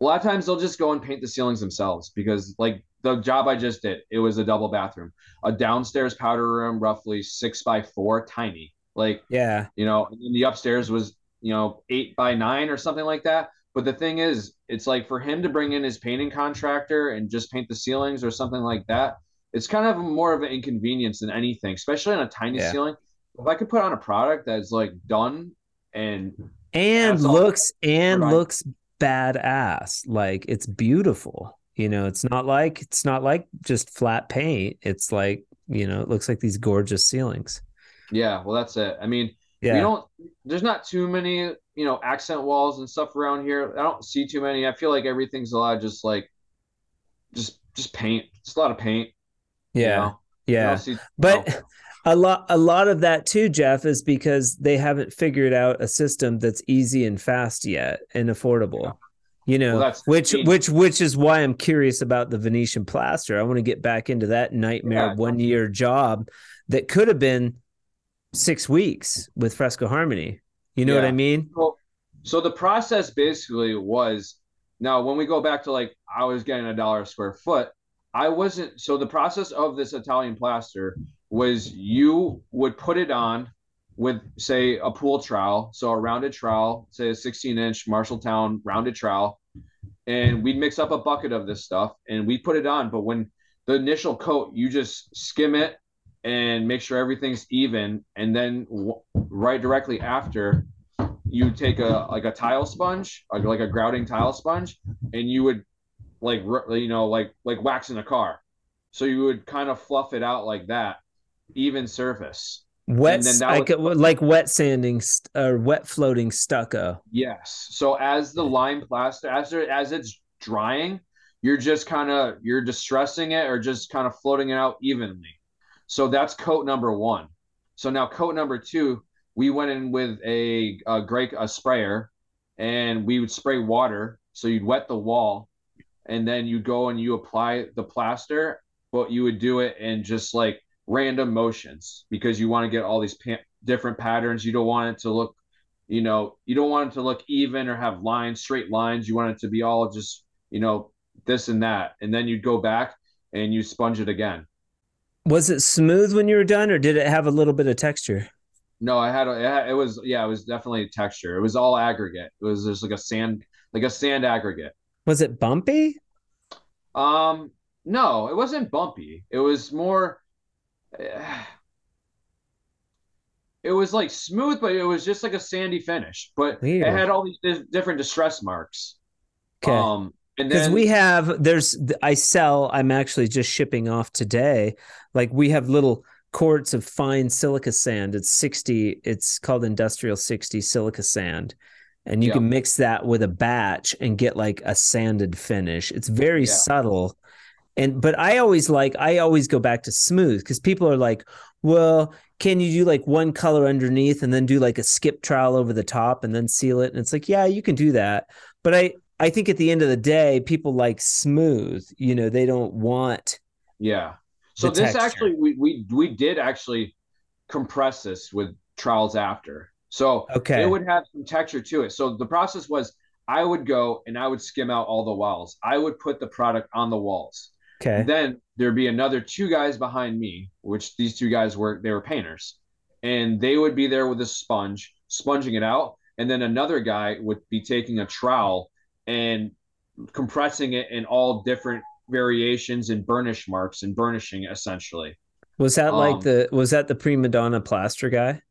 a lot of times they'll just go and paint the ceilings themselves because like the job I just did, it was a double bathroom, a downstairs powder room, roughly six by four, tiny. Like yeah, you know, and the upstairs was you know eight by nine or something like that. But the thing is, it's like for him to bring in his painting contractor and just paint the ceilings or something like that, it's kind of more of an inconvenience than anything, especially on a tiny yeah. ceiling. If I could put on a product that's like done and and looks and looks badass, like it's beautiful. You know, it's not like it's not like just flat paint. It's like you know, it looks like these gorgeous ceilings. Yeah, well, that's it. I mean, yeah. We don't. There's not too many, you know, accent walls and stuff around here. I don't see too many. I feel like everything's a lot of just like, just just paint. It's a lot of paint. Yeah. You know? Yeah. See, but. know. A lot, a lot of that too, Jeff, is because they haven't figured out a system that's easy and fast yet and affordable. Yeah you know well, which which which is why i'm curious about the venetian plaster i want to get back into that nightmare yeah. one year job that could have been six weeks with Fresco Harmony. You know yeah. what I mean? Well, so the process basically was now when we go back to like I was getting a dollar a square foot, I wasn't so the process of this Italian plaster was you would put it on with say a pool trowel, so a rounded trowel, say a 16 inch Marshalltown rounded trowel, and we'd mix up a bucket of this stuff and we put it on. But when the initial coat, you just skim it and make sure everything's even and then w- right directly after you take a like a tile sponge like a grouting tile sponge and you would like you know like like wax in a car. So you would kind of fluff it out like that even surface. Wet like was, like wet sanding or wet floating stucco. Yes. So as the lime plaster as as it's drying you're just kind of you're distressing it or just kind of floating it out evenly so that's coat number one. So now coat number two, we went in with a, a great a sprayer, and we would spray water. So you'd wet the wall, and then you go and you apply the plaster, but you would do it in just like random motions because you want to get all these pa- different patterns. You don't want it to look, you know, you don't want it to look even or have lines, straight lines. You want it to be all just, you know, this and that. And then you'd go back and you sponge it again. Was it smooth when you were done, or did it have a little bit of texture? No, I had a, it was yeah, it was definitely texture. It was all aggregate. It was just like a sand like a sand aggregate. Was it bumpy? Um, no, it wasn't bumpy. It was more. Uh, [sighs] it was like smooth, but it was just like a sandy finish. But Weird. it had all these different distress marks. Okay. Um, because we have there's i sell i'm actually just shipping off today. Like we have little quarts of fine silica sand. It's 60 it's called industrial 60 silica sand. And you yeah. can mix that with a batch and get like a sanded finish. It's very yeah. subtle. And but i always like i always go back to smooth because people are like well can you do like one color underneath and then do like a skip trowel over the top and then seal it? And it's like yeah you can do that. But i I think at the end of the day, people like smooth. You know, they don't want. Yeah. So this texture. actually, we we we did actually compress this with trowels after. So okay, it would have some texture to it. So the process was, I would go and I would skim out all the walls. I would put the product on the walls. Okay. Then there'd be another two guys behind me, which these two guys were they were painters, and they would be there with a sponge, sponging it out, and then another guy would be taking a trowel and compressing it in all different variations and burnish marks and burnishing essentially. Was that like Um, the was that the prima donna plaster guy?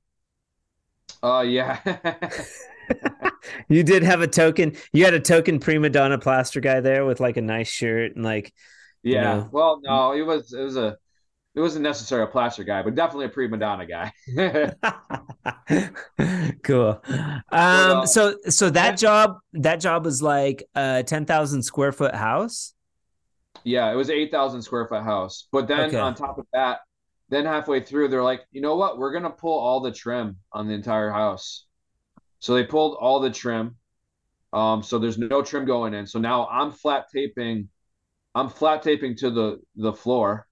Uh yeah. [laughs] You did have a token. You had a token prima donna plaster guy there with like a nice shirt and like you yeah. know. Well, no, it was it was a it wasn't necessarily a plaster guy, but definitely a prima donna guy. [laughs] [laughs] cool. Um so so that job that job was like a 10,000 square foot house? Yeah, it was eight thousand square foot house. But then Okay. on top of that, then halfway through, they're like, you know what? We're gonna pull all the trim on the entire house. So they pulled all the trim. Um, so there's no trim going in. So now I'm flat taping, I'm flat taping to the the floor,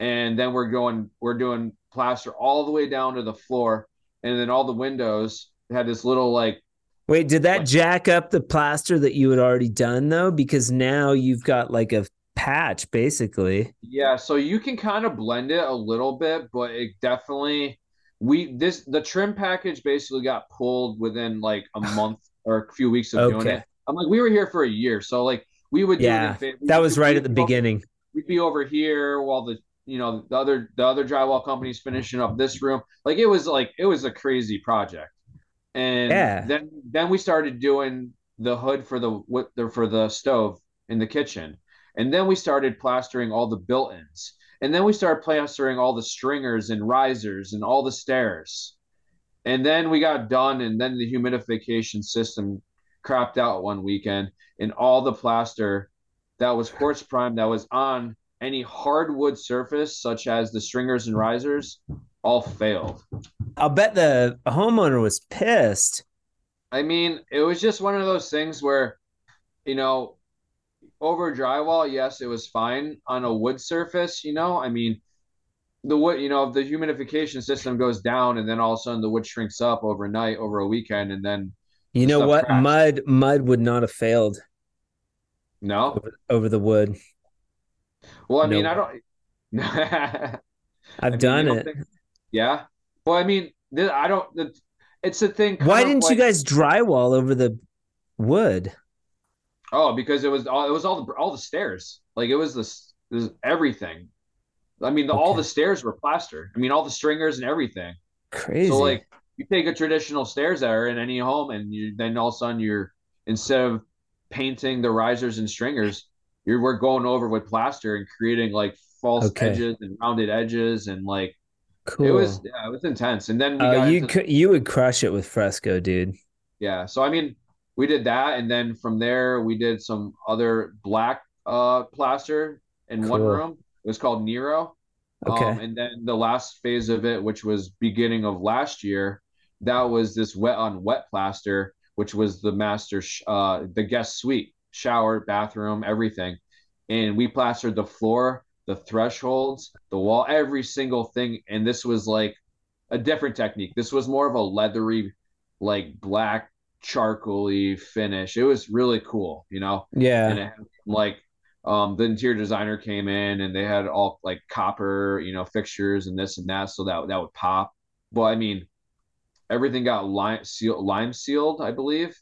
and then we're going, we're doing plaster all the way down to the floor, and then all the windows had this little like Wait, did that Like- jack up the plaster that you had already done though? Because now you've got like a patch basically. Yeah, so you can kind of blend it a little bit, but it definitely we this the trim package basically got pulled within like a [sighs] month or a few weeks of doing it. I'm like, we were here for a year, so like we would do Yeah, it in fa- That was right at the beginning. We'd be over here while the you know the other the other drywall company's finishing up this room. Like it was like it was a crazy project. And Yeah. then then we started doing the hood for the what the for the stove in the kitchen. And then we started plastering all the built-ins. And then we started plastering all the stringers and risers and all the stairs. And then we got done, and then the humidification system crapped out one weekend, and all the plaster that was quartz prime that was on any hardwood surface, such as the stringers and risers, all failed. I'll bet the homeowner was pissed. I mean, it was just one of those things where, you know, over drywall, yes, it was fine on a wood surface, you know. I mean, the wood, you know, if the humidification system goes down and then all of a sudden the wood shrinks up overnight over a weekend and then You know what? cracks. Mud mud would not have failed no. over, over the wood. Well, I mean, I don't. [laughs] I I've mean, done it. think- yeah. Well, I mean, I don't. It's a thing. Why didn't you guys drywall over the wood? Oh, because it was all it was all the all the stairs. Like it was this this everything. I mean, the, all the stairs were plaster. I mean, all the stringers and everything. Crazy. So like you take a traditional stairs that are in any home, and you then all of a sudden you're instead of painting the risers and stringers, you're we're going over with plaster and creating like false Okay. edges and rounded edges and like cool. it was yeah, it was intense. And then we got you into- could you would crush it with fresco, dude. Yeah. So I mean, we did that, and then from there we did some other black uh plaster in one room. It was called Nero. Okay. Um, and then the last phase of it, which was beginning of last year, that was this wet on wet plaster, which was the master sh- uh the guest suite, shower, bathroom, everything. And we plastered the floor, the thresholds, the wall, every single thing. And this was like a different technique. This was more of a leathery, like black charcoaly finish. It was really cool, you know. And yeah. it had, like um the interior designer came in and they had all like copper, you know, fixtures and this and that, so that that would pop. But I mean, everything got lime seal lime sealed, I believe.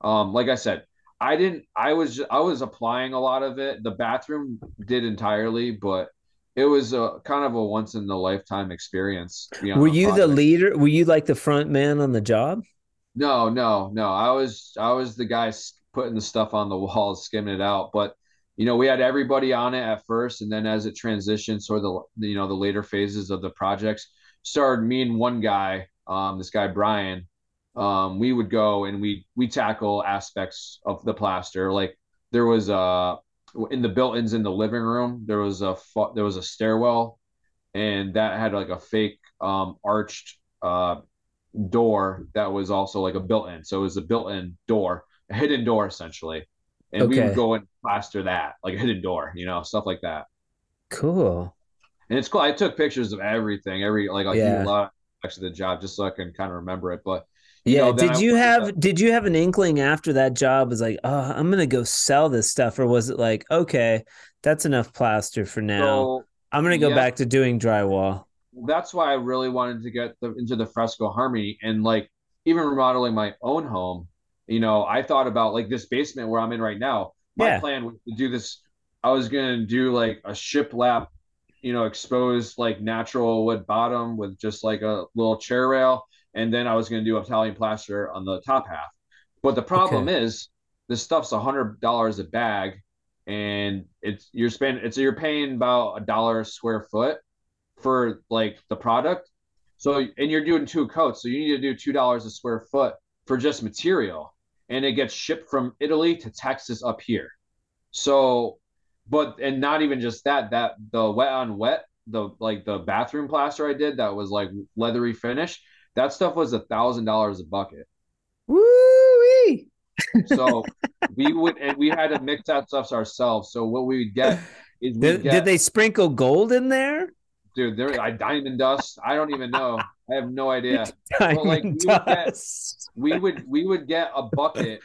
Um, like I said, I didn't. I was I was applying a lot of it. The bathroom did entirely, but it was a kind of a once in a lifetime experience. Were you the leader? Were you like the front man on the job? No, no, no. I was I was the guy putting the stuff on the walls, skimming it out. But you know, we had everybody on it at first, and then as it transitioned, sort of the you know the later phases of the projects, started me and one guy, um, this guy Brian. Um, we would go and we we tackle aspects of the plaster. Like there was a in the built-ins in the living room, there was a there was a stairwell, and that had like a fake um, arched uh, door that was also like a built-in. So it was a built-in door, a hidden door essentially. And we would go and plaster that, like a hidden door, you know, stuff like that. Cool. And it's cool. I took pictures of everything, every like I do Yeah. a lot of actually the job just so I can kind of remember it. But you Yeah. know, did you have the- did you have an inkling after that job was like, oh, I'm gonna go sell this stuff, or was it like, okay, That's enough plaster for now. So I'm gonna go yeah. back to doing drywall. that's why I really wanted to get the, into the fresco harmony and like even remodeling my own home. You know, I thought about like this basement where I'm in right now. My Yeah. plan was to do this. I was gonna do like a shiplap, you know, exposed like natural wood bottom with just like a little chair rail, and then I was gonna do Italian plaster on the top half. But the problem is this stuff's a hundred dollars a bag, and it's you're spending it's you're paying about a dollar a square foot for like the product. So and you're doing two coats, so you need to do two dollars a square foot for just material, and it gets shipped from Italy to Texas up here. So, but and not even just that, that the wet on wet, the like the bathroom plaster I did that was like leathery finish, that stuff was a thousand dollars a bucket. Woo! [laughs] So we would and we had to mix that stuff ourselves. So what we would get is we Did, get did they sprinkle gold in there? dude, there I diamond dust. I don't even know. I have no [laughs] idea. like, Diamond we would get- we would we would get a bucket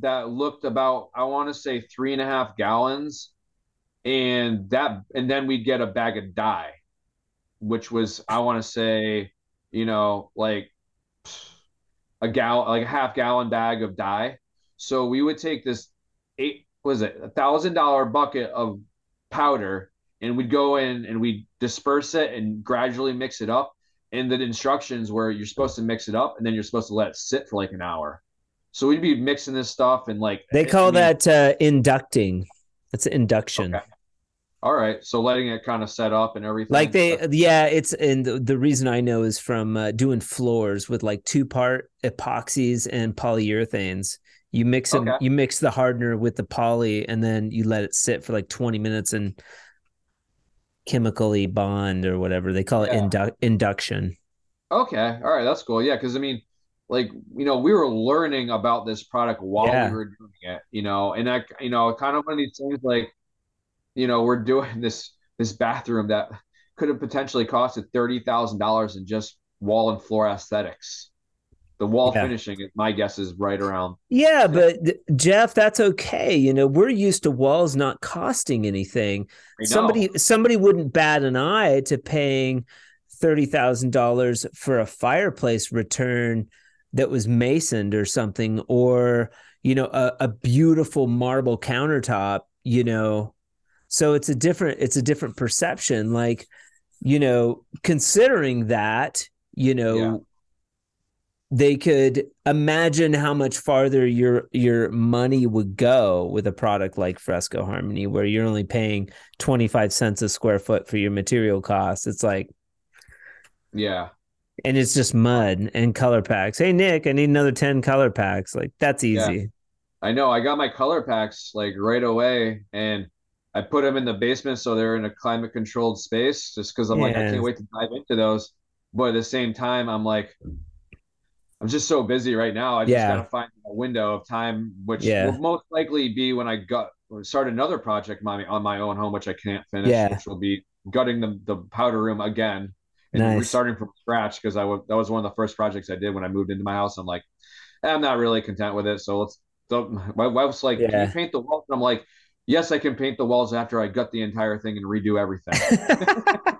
that looked about I want to say three and a half gallons, and that and then we'd get a bag of dye, which was I want to say, you know, like a gallon, like a half gallon bag of dye. So we would take this eight was it a thousand dollar bucket of powder, and we'd go in and we'd disperse it and gradually mix it up and the instructions were you're supposed to mix it up and then you're supposed to let it sit for like an hour. So we'd be mixing this stuff and like They I call mean, that uh, inducting. That's induction. Okay. All right. So letting it kind of set up and everything. Like they, yeah, it's and the, the reason I know is from uh, doing floors with like two part epoxies and polyurethanes. You mix them, Okay. you mix the hardener with the poly, and then you let it sit for like twenty minutes and chemically bond or whatever they call it Yeah. indu- induction. okay, all right, that's cool. Yeah, because I mean, like you know, we were learning about this product while Yeah. we were doing it, you know, and I, you know, kind of one of these things like, you know, we're doing [laughs] this this bathroom that could have potentially costed thirty thousand dollars in just wall and floor aesthetics. The wall Yeah. finishing, my guess, is right around Yeah, but Jeff, that's okay. You know, we're used to walls not costing anything. Somebody somebody wouldn't bat an eye to paying thirty thousand dollars for a fireplace return that was masoned or something, or you know, a, a beautiful marble countertop. You know, so it's a different it's a different perception. Like, you know, considering that, you know. Yeah. They could imagine how much farther your your money would go with a product like Fresco Harmony, where you're only paying 25 cents a square foot for your material costs. It's like, Yeah. and it's just mud and color packs. Hey, Nick, I need another 10 color packs. Like, that's Yeah. easy. I know. I got my color packs like right away, and I put them in the basement so they're in a climate controlled space. Just because I'm like, I can't wait to dive into those. But at the same time, I'm like, I'm just so busy right now. I just Yeah. gotta find a window of time, which Yeah. will most likely be when I got start another project on my own home, which I can't finish, Yeah. which will be gutting the the powder room again and Nice. restarting from scratch because I wa- that was one of the first projects I did when I moved into my house. I'm like, I'm not really content with it, so let's. So my wife's like, "Can you paint the walls?" And I'm like, "Yes, I can paint the walls after I gut the entire thing and redo everything." [laughs]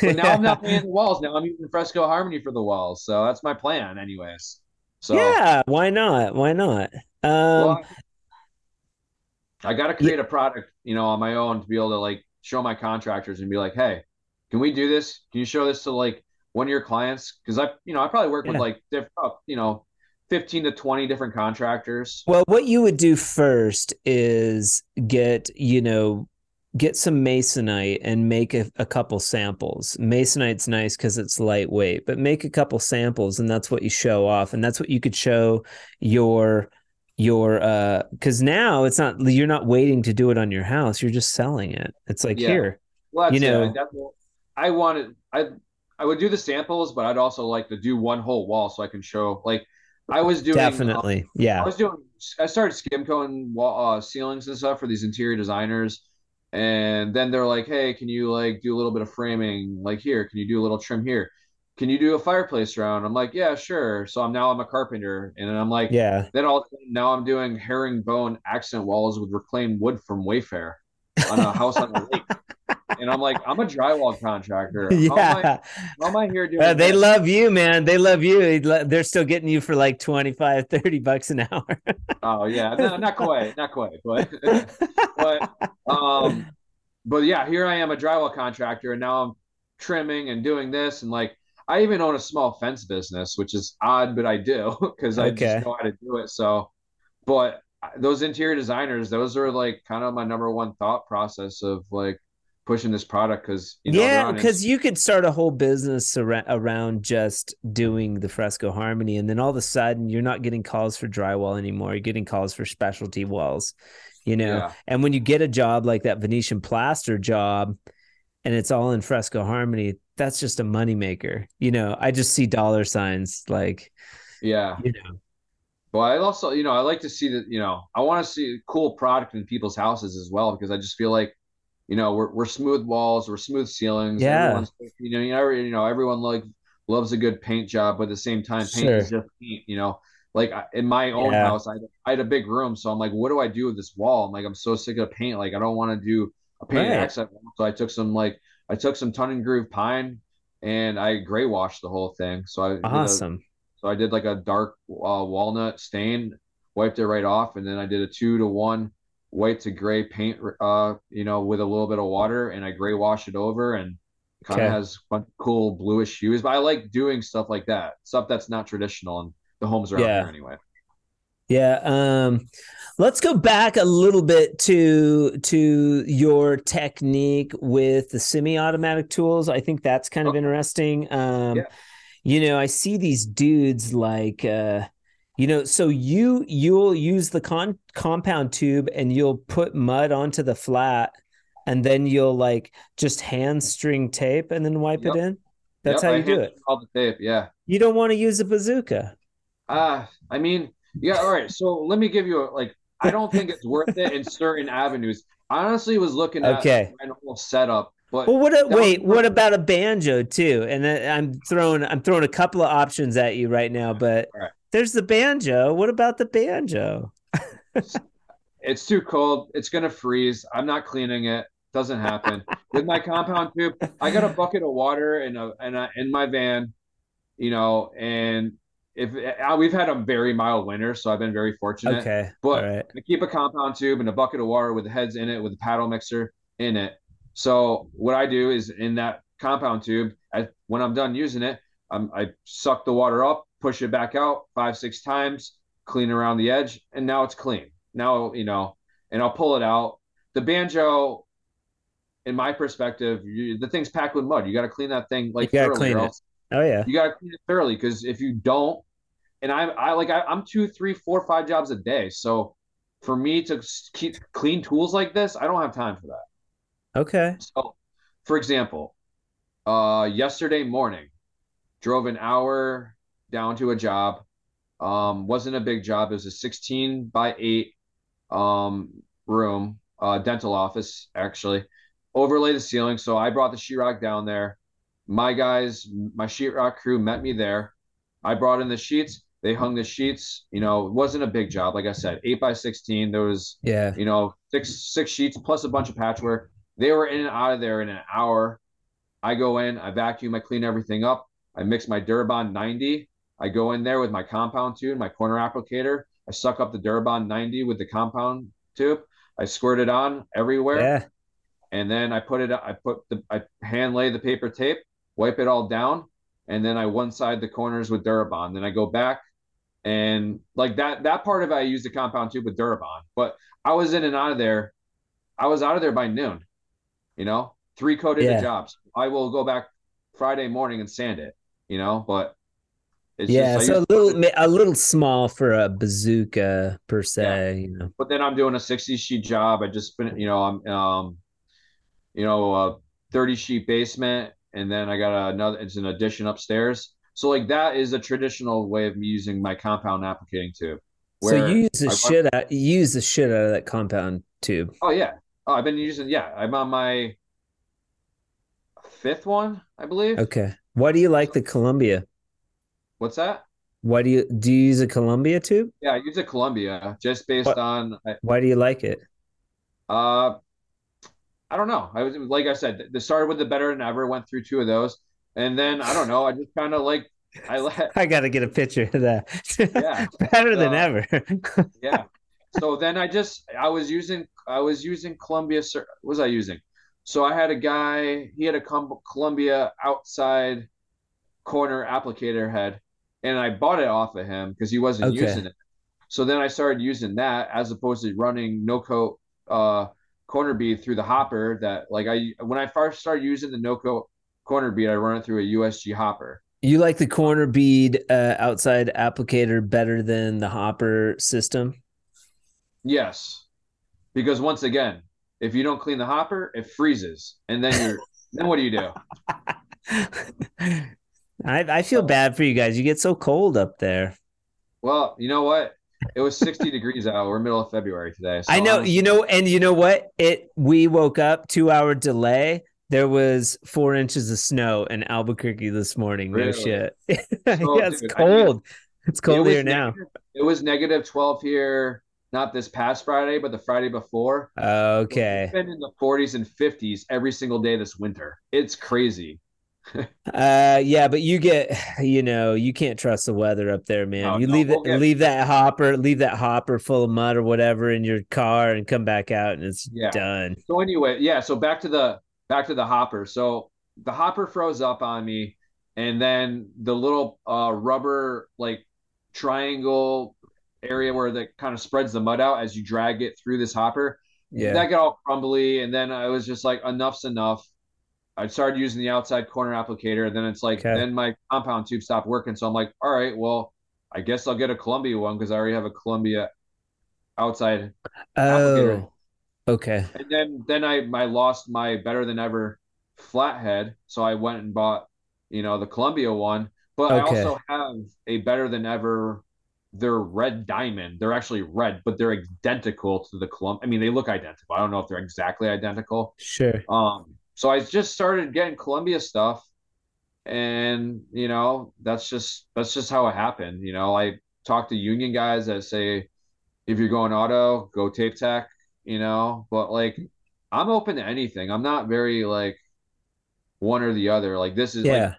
But now I'm not painting the walls. Now I'm using Fresco Harmony for the walls, so that's my plan, anyways. So yeah, why not? Why not? Um, well, I got to create a product, you know, on my own to be able to like show my contractors and be like, "Hey, can we do this? Can you show this to like one of your clients?" Because I, you know, I probably work with like, diff- uh, you know, fifteen to twenty different contractors. Well, what you would do first is get, you know, get some masonite and make a, a couple samples. Masonite's nice because it's lightweight, but make a couple samples and that's what you show off. And that's what you could show your your uh because now it's not you're not waiting to do it on your house, you're just selling it. It's like Yeah. here. Well, that's You know- I definitely- I wanted, I, I would do the samples, but I'd also like to do one whole wall so I can show. Like, I was doing, uh, Definitely. I Yeah. I was doing. I started skim coating wall uh, ceilings and stuff for these interior designers, and then they're like, "Hey, can you like do a little bit of framing? Like here, can you do a little trim here? Can you do a fireplace round?" I'm like, "Yeah, sure." So I'm now I'm a carpenter, and I'm like, Yeah. then all of a sudden, now I'm doing herringbone accent walls with reclaimed wood from Wayfair. on a house on the lake. [laughs] And I'm like, I'm a drywall contractor. [laughs] How yeah. Am I, how am I here doing? Uh, they love you, man. They love you. They're still getting you for like 25, 30 bucks an hour. Oh yeah, no, not [laughs] quite, not quite, but [laughs] but um, but yeah, here I am, a drywall contractor, and now I'm trimming and doing this, and like I even own a small fence business, which is odd, but I do because I Okay. just know how to do it. So, but those interior designers, those are like kind of my number one thought process of like pushing this product because you know yeah, because you could start a whole business ar- around just doing the fresco harmony, and then all of a sudden you're not getting calls for drywall anymore. You're getting calls for specialty walls, you know. Yeah. And when you get a job like that Venetian plaster job, and it's all in fresco harmony, that's just a moneymaker. You know, I just see dollar signs like, yeah. you know, But I also, you know, I like to see that, you know, I want to see cool product in people's houses as well because I just feel like, you know, we're we're smooth walls, we're smooth ceilings. Yeah. You know, you know, you know, everyone like loves a good paint job, but at the same time, paint is just paint. You know, like in my own Yeah. house, I I had a big room, so I'm like, what do I do with this wall? I'm like, I'm so sick of paint. Like, I don't want to do a paint Right. accent. So I took some like I took some tongue and groove pine and I gray washed the whole thing. So I did a- awesome. so I did like a dark uh, walnut stain, wiped it right off, and then I did a two to one white to gray paint, uh, you know, with a little bit of water, and I gray wash it over, and kind of Okay. has fun, cool bluish hues. But I like doing stuff like that, stuff that's not traditional, and the homes are Yeah. here anyway. Yeah. Um, let's go back a little bit to to your technique with the semi-automatic tools. I think that's kind of Oh. interesting. Um, Yeah. you know, I see these dudes like uh you know, so you you'll use the con compound tube and you'll put mud onto the flat and then you'll like just hand string tape and then wipe Yep. it in. That's Yep, how I you do it. All the tape, yeah. You don't want to use a bazooka. Uh, I mean, yeah, all right. So let me give you a, like, I don't think it's worth it in certain avenues. I honestly was looking at Okay. my whole setup, but Well, what? A, wait, was- what about a banjo too? And then I'm throwing, I'm throwing a couple of options at you right now, but right. There's the banjo. What about the banjo? [laughs] it's too cold. It's gonna freeze. I'm not cleaning it. Doesn't happen. With my compound tube, I got a bucket of water in a, in, a, in my van, you know, and if uh, we've had a very mild winter, so I've been very fortunate. Okay, But right. I keep a compound tube and a bucket of water with the heads in it with a paddle mixer in it. So what I do is in that compound tube, I, when I'm done using it, I'm, I suck the water up, push it back out five, six times, clean around the edge, and now it's clean. Now, you know, and I'll pull it out. The banjo, in my perspective, you, the thing's packed with mud. You got to clean that thing like You gotta thoroughly, clean it. Oh yeah, you gotta clean it thoroughly because if you don't, and I I like I, I'm two, three, four, five jobs a day. So for me to keep clean tools like this, I don't have time for that. okay. So, for example, uh, yesterday morning, drove an hour down to a job. Um, wasn't a big job. It was a 16 by 8 um, room, uh, dental office, actually. Overlay the ceiling. So I brought the sheetrock down there. My guys, my sheetrock crew met me there. I brought in the sheets. They hung the sheets. You know, it wasn't a big job. Like I said, 8 by 16. There was Yeah, you know, six six sheets plus a bunch of patchwork. They were in and out of there in an hour. I go in, I vacuum, I clean everything up. I mix my Durabond 90. I go in there with my compound tube, my corner applicator. I suck up the Durabond 90 with the compound tube. I squirt it on everywhere, yeah. and then I put it. I put the. I hand lay the paper tape, wipe it all down, and then I one side the corners with Durabond. Then I go back, and like that. That part of it, I use the compound tube with Durabond. But I was in and out of there. I was out of there by noon. You know, three coated Yeah. jobs. I will go back Friday morning and sand it. You know, but it's yeah, so a little a little small for a bazooka per se, you know. but then I'm doing a 60 sheet job. I just been, you know, I'm, um, you know, a 30 sheet basement, and then I got another. It's an addition upstairs. So like that is a traditional way of me using my compound applicating tube. So you use the I- shit out, you use the shit out of that compound tube. Oh yeah. Oh, I've been using. Yeah, I'm on my fifth one, I believe. Okay. Why do you like the Columbia? What's that? Why do you do you use a Columbia tube? Yeah, I use a Columbia just based What- on Why do you like it? uh I don't know. I was like I said, the started with the better than ever, went through two of those, and then I don't know. I just kind of like I let. [laughs] I got to get a picture of that. Yeah, [laughs] better than ever. [laughs] yeah. So then I just I was using I was using Columbia. What was I using? So I had a guy. He had a Columbia outside corner applicator head, and I bought it off of him because he wasn't okay. using it. So then I started using that as opposed to running no coat uh, corner bead through the hopper. That like I when I first started using the no coat corner bead, I run it through a USG hopper. You like the corner bead uh, outside applicator better than the hopper system? Yes, because once again, if you don't clean the hopper, it freezes, and then you're then what do you do? [laughs] I I feel bad for you guys. You get so cold up there. Well, you know what? It was 60 degrees out. We're middle of February today. So I know, you know, and you know what? It we woke up two hour delay. There was four inches of snow in Albuquerque this morning. Really? No shit. [laughs] So, yeah, it's dude, cold. I mean, it's cold it here now. it was negative 12 here, not this past Friday, but the Friday before. Okay. It's been in the 40s and 50s every single day this winter. It's crazy uh yeah but you get you know you can't trust the weather up there man. No, you no, leave it we'll leave that hopper leave that hopper full of mud or whatever in your car and come back out and it's yeah. done. So anyway yeah so back to the back to the hopper. So the hopper froze up on me and then the little uh rubber like triangle area where that kind of spreads the mud out as you drag it through this hopper yeah. that got all crumbly and then i was just like enough's enough I started using the outside corner applicator, and then it's like okay. then my compound tube stopped working. So I'm like, all right, well, I guess I'll get a Columbia one because I already have a Columbia outside. Oh, applicator. okay. And then then I I lost my better than ever flathead, so I went and bought you know the Columbia one. But okay. I also have a better than ever. They're red diamond. They're actually red, but they're identical to the Columbia. I mean, they look identical. I don't know if they're exactly identical. Sure. Um, so I just started getting Columbia stuff, and you know that's just that's just how it happened. You know, I talk to union guys that say if you're going auto, go tape tech. You know, but like I'm open to anything. I'm not very like one or the other. Like this is yeah. like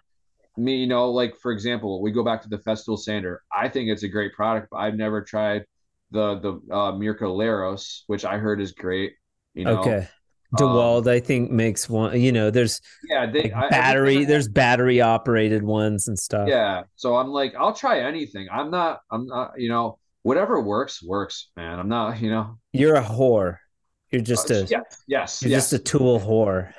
me, you know, like for example, we go back to the Festool sander. I think it's a great product, but I've never tried the the uh, Mirka Leros, which I heard is great. You know, okay. DeWalt, um, I think, makes one. You know, there's yeah, they like battery. I, there's battery operated ones and stuff. Yeah, so I'm like, I'll try anything. I'm not. I'm not. You know, whatever works works, man. I'm not. You know, you're a whore. You're just uh, a yes, yes. You're yes. just a tool whore.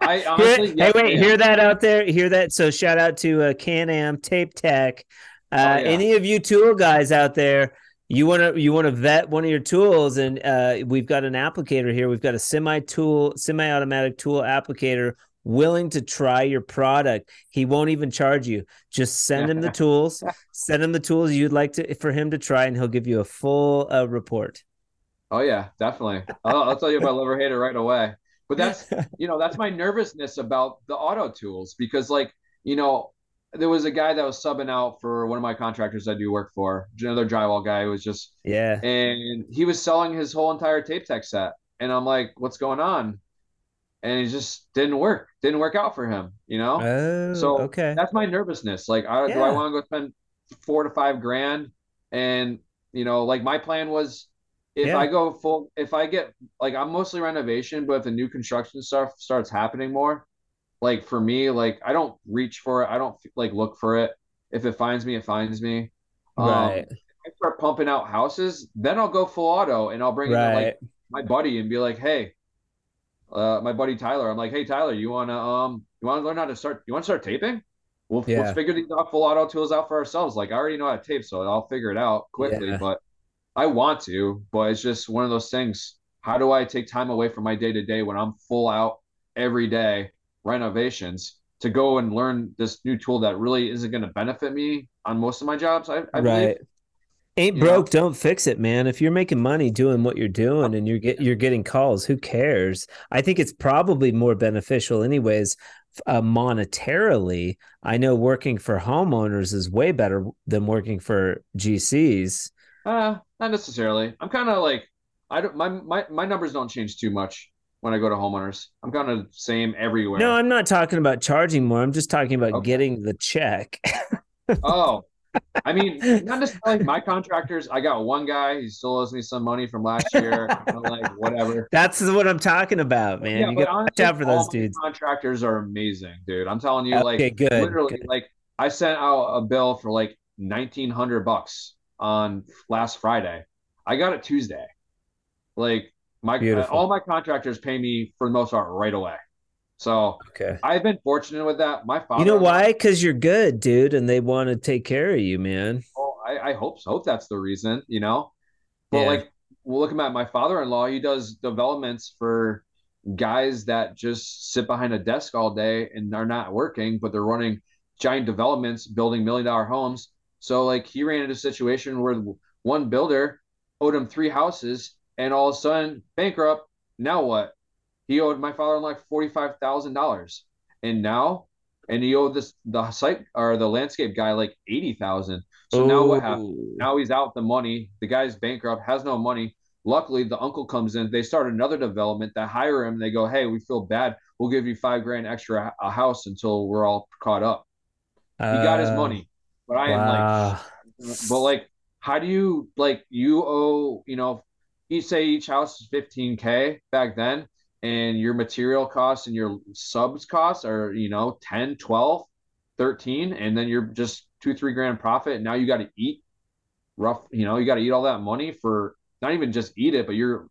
I [laughs] honestly, yes, hey, wait, hear that out there? Hear that? So shout out to uh, Can Am Tape Tech. Uh, oh, yeah. Any of you tool guys out there? You want to you want to vet one of your tools and uh, we've got an applicator here. We've got a semi tool semi automatic tool applicator willing to try your product. He won't even charge you. Just send him the [laughs] tools send him the tools you'd like to for him to try and he'll give you a full uh, report. Oh yeah definitely. I'll, I'll tell you about hate it right away. But that's [laughs] you know that's my nervousness about the auto tools because like you know there was a guy that was subbing out for one of my contractors I do work for, another drywall guy who was just yeah, and he was selling his whole entire tape tech set, and I'm like, what's going on? And it just didn't work, didn't work out for him, you know. Oh, so okay, that's my nervousness. Like, I, yeah. do I want to go spend four to five grand? And you know, like my plan was if yeah. I go full, if I get like I'm mostly renovation, but if the new construction stuff starts happening more, like for me, like I don't reach for it. I don't like look for it. If it finds me, it finds me. Um, right. I start pumping out houses, then I'll go full auto and I'll bring right. in like my buddy and be like, hey, uh, my buddy Tyler. I'm like, hey Tyler, you wanna um you wanna learn how to start you wanna start taping? We'll, yeah. we'll figure these full auto tools out for ourselves. Like I already know how to tape, so I'll figure it out quickly. Yeah. But I want to, but it's just one of those things. How do I take time away from my day to day when I'm full out every day renovations to go and learn this new tool that really isn't going to benefit me on most of my jobs. I, I right. Believe. Ain't broke, know? don't fix it, man. If you're making money doing what you're doing and you're get you're getting calls, who cares? I think it's probably more beneficial, anyways. Uh, monetarily, I know working for homeowners is way better than working for GCs. Uh, not necessarily. I'm kind of like I don't my my my numbers don't change too much when I go to homeowners. I'm kind of the same everywhere. No, I'm not talking about charging more. I'm just talking about Okay. getting the check. [laughs] Oh, I mean, not necessarily my contractors. I got one guy. He still owes me some money from last year. [laughs] I'm like whatever. That's what I'm talking about, man. yeah, you got honestly, out for those dudes. Contractors are amazing, dude. I'm telling you, Okay, like good, literally, good. like I sent out a bill for like 1900 bucks on last Friday. I got it Tuesday. Like my uh, Beautiful. all my contractors pay me for the most part right away. So Okay. I've been fortunate with that. My father, You know why? Because you're good, dude, and they want to take care of you, man. Well, I, I hope so. Hope that's the reason, you know. But Yeah. like, well, looking at my father-in-law, he does developments for guys that just sit behind a desk all day and are not working, but they're running giant developments, building million-dollar homes. So like, he ran into a situation where one builder owed him three houses, and all of a sudden bankrupt. Now what? He owed my father-in-law like forty-five thousand dollars, and now, and he owed this the site or the landscape guy like eighty thousand. So now what happened? Now he's out the money. The guy's bankrupt, has no money. Luckily, the uncle comes in. They start another development. They hire him. They go, "Hey, we feel bad. We'll give you five grand extra a house until we're all caught up." He got his Uh, money, but I am like, but like, how do you like you owe you know, you say each house is fifteen k back then, and your material costs and your subs costs are you know 10, 12, 13, and then you're just two three grand profit. And now you got to eat rough. You know, you got to eat all that money for not even just eat it, but you're,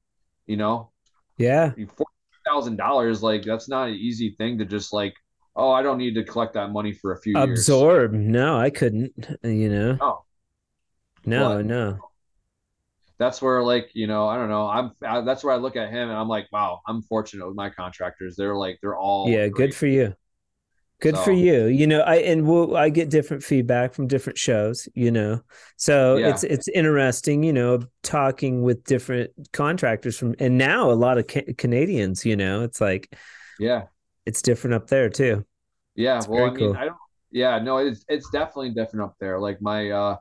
you know, Yeah. thousand dollars. Like that's not an easy thing to just like. Oh, I don't need to collect that money for a few years. Absorb. No, I couldn't. You know. Oh, No, What? no. That's where like you know I don't know I'm I, that's where I look at him and I'm like wow I'm fortunate with my contractors they're like they're all Yeah, great. good for you. Good for you. You know, I and we'll, I get different feedback from different shows, you know. So Yeah. it's it's interesting, you know, talking with different contractors from and now a lot of ca- Canadians, you know. It's like yeah it's different up there too. yeah It's well I mean cool. I don't yeah no it's it's definitely different up there like my uh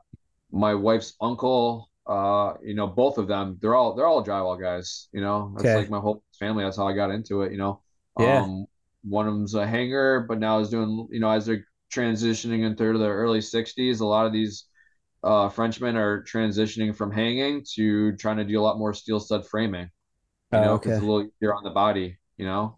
my wife's uncle uh you know both of them they're all they're all drywall guys you know that's Okay. like my whole family that's how I got into it you know Yeah. um one of them's a hanger but now is doing you know as they're transitioning into their early 60s a lot of these uh Frenchmen are transitioning from hanging to trying to do a lot more steel stud framing you Oh, know 'cause okay. it's a little easier on the body you know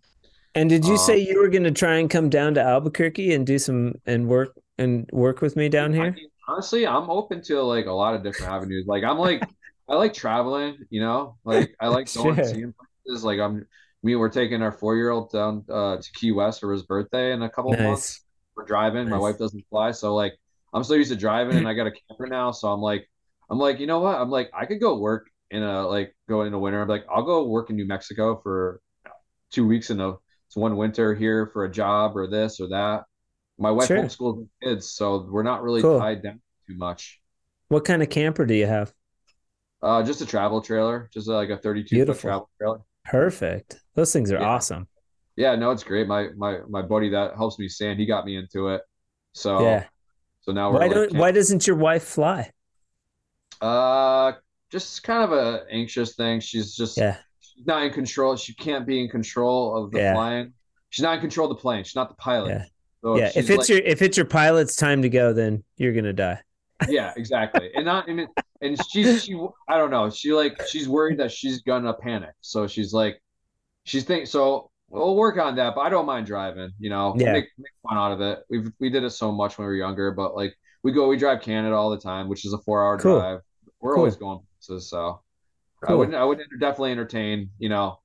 And did you Um, say you were going to try and come down to Albuquerque and do some and work and work with me down I here? mean, honestly, I'm open to like a lot of different avenues. Like I'm like I like traveling, you know, like I like going Sure. seeing places. Like I'm me, we're taking our four year old down uh, to Key West for his birthday in a couple Nice. months. We're driving. My wife doesn't fly, so like I'm so used to driving, and I got a camper now. So I'm like, I'm like, you know what? I'm like, I could go work in a like go in into winter. I'm like, I'll go work in New Mexico for two weeks in a it's one winter here for a job or this or that. My wife Sure. homeschools kids, so we're not really Cool. tied down too much. What kind of camper do you have? Uh, just a travel trailer, just like a 32 foot travel trailer. Perfect. Those things are Yeah. awesome. Yeah, no, it's great. My my my buddy that helps me sand, he got me into it. So Yeah. so now we're Why don't why doesn't your wife fly? uh just kind of a anxious thing. She's just Yeah. she's not in control. She can't be in control of the Yeah. flying. She's not in control of the plane. She's not the pilot. Yeah. So yeah. If she's it's like- your if it's your pilot's time to go, then you're gonna die. [laughs] Yeah, exactly. And not and, it- and she's she I don't know. She like she's worried that she's gonna panic. So she's like she's think so we'll work on that, but I don't mind driving, you know. Yeah. Make make fun out of it. We've we did it so much when we were younger, but like we go we drive Canada all the time, which is a four hour Cool. drive. We're Cool. always going places, so I wouldn't I would definitely entertain, you know,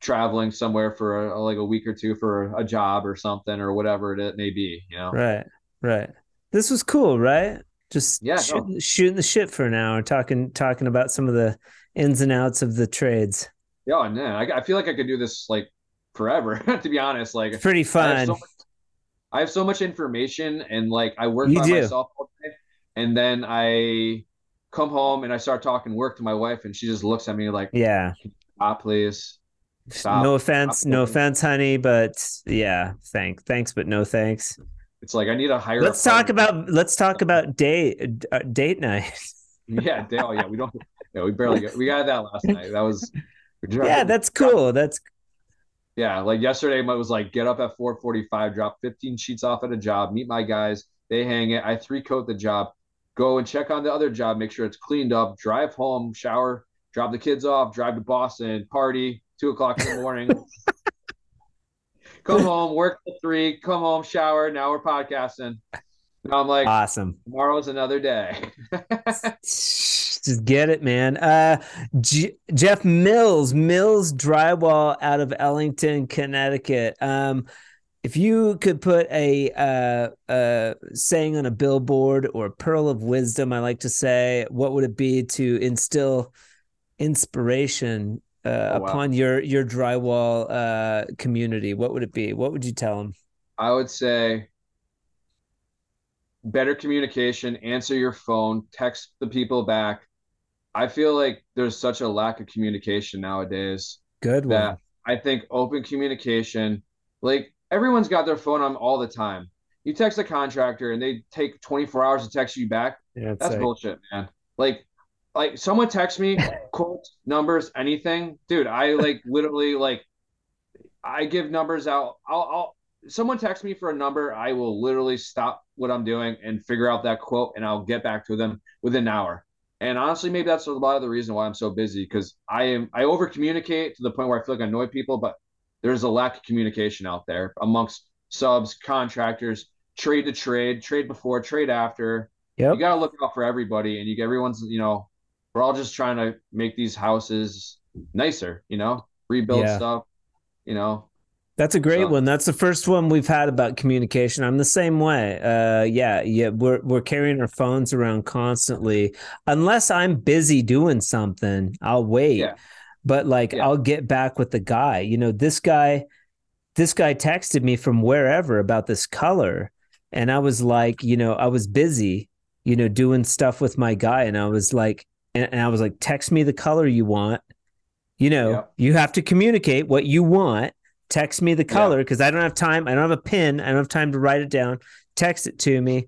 traveling somewhere for a, like a week or two for a job or something or whatever it may be, you know. Right. Right. This was cool, right? Just Yeah, no. shooting, shooting the shit for an hour, talking talking about some of the ins and outs of the trades. Yeah, oh, and then I, I feel like I could do this like forever, [laughs] to be honest. Like It's pretty I have fun. so much, I have so much information, and like I work You by do. myself all day, and then I come home and I start talking work to my wife, and she just looks at me like, yeah. "Stop, please, stop." No offense, Stop no offense, honey, but yeah, thank thanks, but no thanks. It's like I need a higher. Let's talk about let's talk about date uh, date night. [laughs] yeah, Dale. Yeah, we don't. Yeah, we barely got. We got that last night. That was. yeah, that's [laughs] cool. That's Yeah, like yesterday, it was like get up at 4:45, drop 15 sheets off at a job, meet my guys, they hang it. I three coat the job, go and check on the other job, make sure it's cleaned up, drive home, shower, drop the kids off, drive to Boston, party, two o'clock in the morning. [laughs] come home, work till three, come home, shower. Now we're podcasting. Now I'm like, awesome. Tomorrow's another day. [laughs] Just get it, man. Uh, G- Geoff Mills, Mills Drywall out of Ellington, Connecticut. Um, if you could put a uh, uh, saying on a billboard or a pearl of wisdom, I like to say, what would it be to instill inspiration uh, oh, wow. upon your your drywall uh, community? What would it be? What would you tell them? I would say better communication. Answer your phone. Text the people back. I feel like there's such a lack of communication nowadays. Good one. That I think open communication, like everyone's got their phone on all the time. You text a contractor and they take 24 hours to text you back. Yeah, that's like... bullshit, man. Like, like someone text me [laughs] quotes, numbers, anything, dude. I like [laughs] literally like I give numbers out. I'll, I'll someone text me for a number, I will literally stop what I'm doing and figure out that quote, and I'll get back to them within an hour. And honestly, maybe that's a lot of the reason why I'm so busy because I am I over communicate to the point where I feel like I annoy people, but there's a lack of communication out there amongst subs, contractors, trade to trade, trade before, trade after. Yep. You got to look out for everybody, and you get everyone's. You know, we're all just trying to make these houses nicer. You know, rebuild yeah. stuff. You know, that's a great so. one. That's the first one we've had about communication. I'm the same way. Uh, yeah, yeah. We're we're carrying our phones around constantly. Unless I'm busy doing something, I'll wait. Yeah but like yeah. I'll get back with the guy. You know, this guy, this guy texted me from wherever about this color. And I was like, you know, I was busy, you know, doing stuff with my guy. And I was like, and, and I was like, text me the color you want. You know, yeah. you have to communicate what you want. Text me the color because yeah. I don't have time. I don't have a pen. I don't have time to write it down. Text it to me.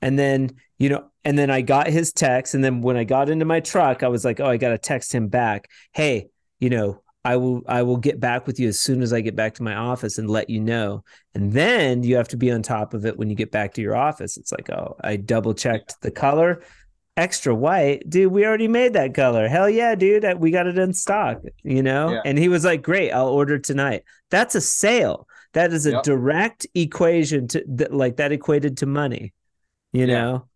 And then, you know, and then I got his text. And then when I got into my truck, I was like, oh, I got to text him back. Hey, you know, I will I will get back with you as soon as I get back to my office and let you know. And then you have to be on top of it when you get back to your office. It's like, oh, I double checked the color, extra white, dude. We already made that color. Hell yeah, dude. We got it in stock. You know. Yeah. And he was like, great, I'll order tonight. That's a sale. That is a yep. direct equation to that, like that equated to money. You yeah. know,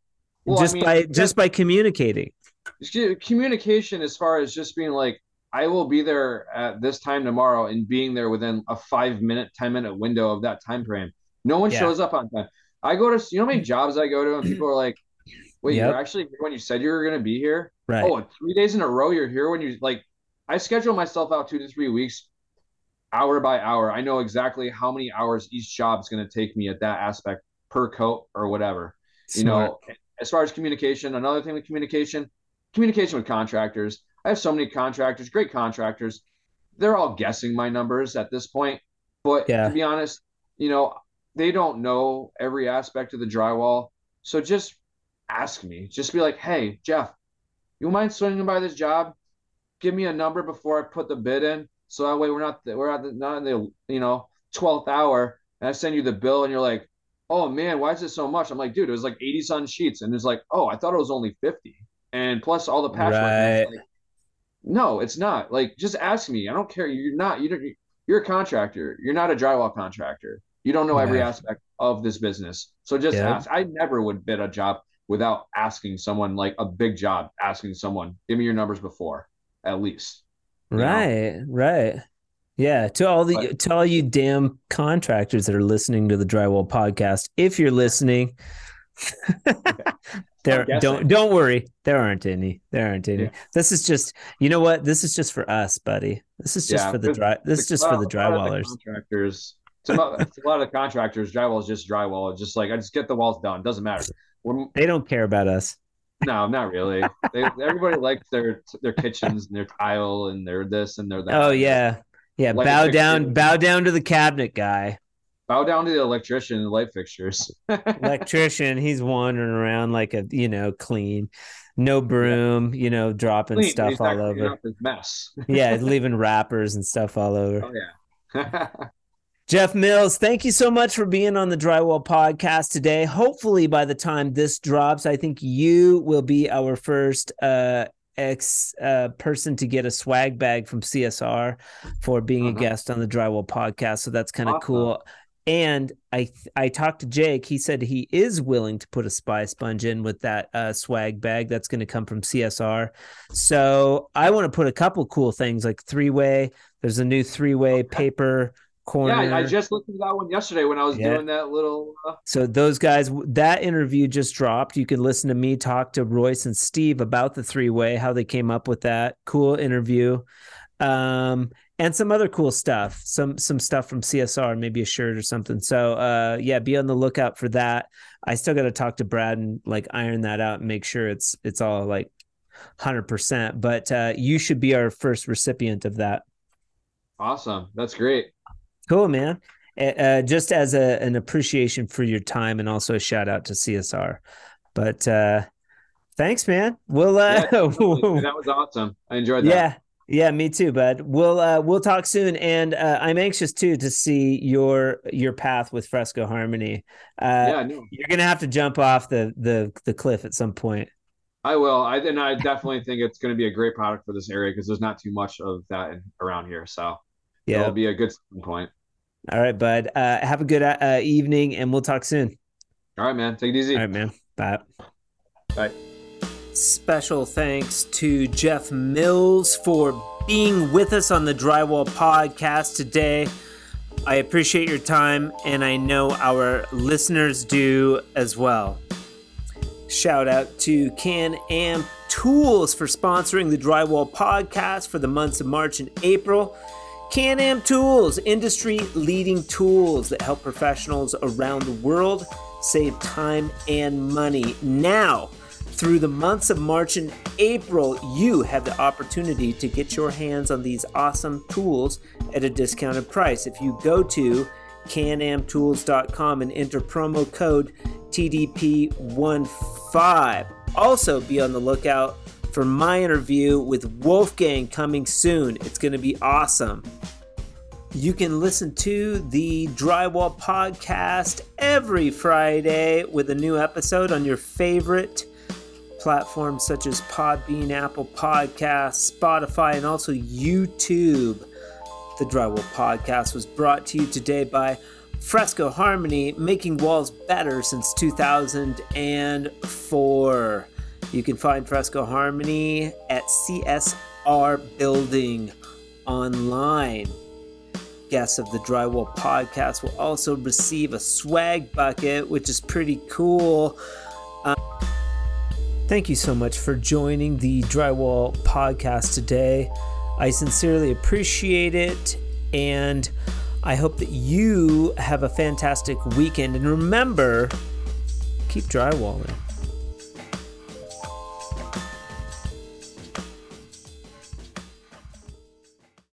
well, just I mean, by just by communicating. Communication, as far as just being like I will be there at this time tomorrow and being there within a five minute, 10 minute window of that time frame. No one yeah. shows up on time. I go to, you know how many jobs I go to and people are like, wait, yep. you're actually when you said you were going to be here? Right. Oh, three days in a row, you're here when you like, I schedule myself out two to three weeks, hour by hour. I know exactly how many hours each job is going to take me at that aspect per coat or whatever. Smart. You know, as far as communication, another thing with communication, communication with contractors I have so many contractors, great contractors. They're all guessing my numbers at this point. But yeah. to be honest, you know, they don't know every aspect of the drywall. So just ask me. Just be like, hey, Geoff, you mind swinging by this job? Give me a number before I put the bid in. So that way we're not we're at the, not in the you know 12th hour and I send you the bill and you're like, oh man, why is it so much? I'm like, dude, it was like 80 sun sheets. And it's like, oh, I thought it was only 50. And plus all the patchwork. Right. Like, no, it's not. Like, just ask me. I don't care. You're not. You don't. You're a contractor. You're not a drywall contractor. You don't know every aspect of this business. So just yeah. ask. I never would bid a job without asking someone like a big job. Asking someone, give me your numbers before, at least. Right. Know? Right. Yeah, to all the but, to all you damn contractors that are listening to the drywall podcast, if you're listening, [laughs] there don't don't worry. There aren't any. There aren't any. Yeah. This is just you know what? This is just for us, buddy. This is just yeah, for the dry this is just for the drywallers. The contractors. It's a lot of the contractors. Drywall is just drywall. It's just like I just get the walls done. Doesn't matter. They don't care about us. No, not really. They, everybody likes their their kitchens and their tile and their this and their that. Oh yeah, yeah. Like bow down, bow down to the cabinet guy. Bow down to the electrician and the light fixtures. [laughs] electrician, he's wandering around like a you know clean, no broom, you know, dropping clean, stuff all over. Mess. yeah, [laughs] leaving wrappers and stuff all over. Oh yeah. [laughs] Geoff Mills, thank you so much for being on the Drywall Podcast today. Hopefully, by the time this drops, I think you will be our first uh, ex uh, person to get a swag bag from CSR for being uh-huh. a guest on the Drywall Podcast. So that's kind of awesome. cool. And I I talked to Jake. He said he is willing to put a spy sponge in with that uh, swag bag that's going to come from CSR. So I want to put a couple cool things like three way. There's a new three way okay. paper corner. Yeah, I just looked at that one yesterday when I was yeah. doing that little. Uh... So those guys, that interview just dropped. You can listen to me talk to Royce and Steve about the three way, how they came up with that. Cool interview, um, and some other cool stuff. Some some stuff from CSR, maybe a shirt or something. So uh, yeah, be on the lookout for that. I still got to talk to Brad and like iron that out and make sure it's it's all like hundred percent. But uh, you should be our first recipient of that. Awesome, that's great. Cool, man. Uh, just as a, an appreciation for your time and also a shout out to CSR. But uh, thanks, man. We'll uh, yeah, [laughs] that was awesome. I enjoyed that. Yeah. Yeah, me too, bud. We'll uh, we'll talk soon, and uh, I'm anxious too to see your your path with Fresco Harmony. Uh, yeah, no. you're gonna have to jump off the the the cliff at some point. I will. I and I definitely think it's going to be a great product for this area because there's not too much of that in, around here. So yeah, it'll be a good point. All right, bud. Uh, have a good uh, evening, and we'll talk soon. All right, man. Take it easy. All right, man. Bye. Bye. Special thanks to Geoff Mills for being with us on the Drywall Podcast today. I appreciate your time, and I know our listeners do as well. Shout out to Can Am Tools for sponsoring the Drywall Podcast for the months of March and April. Can Am Tools, industry leading tools that help professionals around the world save time and money. Now, through the months of March and April, you have the opportunity to get your hands on these awesome tools at a discounted price. If you go to canamtools.com and enter promo code TDP15. Also, be on the lookout for my interview with Wolfgang coming soon. It's going to be awesome. You can listen to the Drywall Podcast every Friday with a new episode on your favorite platforms such as Podbean, Apple Podcasts, Spotify, and also YouTube. The Drywall Podcast was brought to you today by Fresco Harmony, making walls better since 2004. You can find Fresco Harmony at CSR Building online. Guests of the Drywall Podcast will also receive a swag bucket, which is pretty cool. Uh, thank you so much for joining the Drywall Podcast today. I sincerely appreciate it, and I hope that you have a fantastic weekend. And remember, keep drywalling.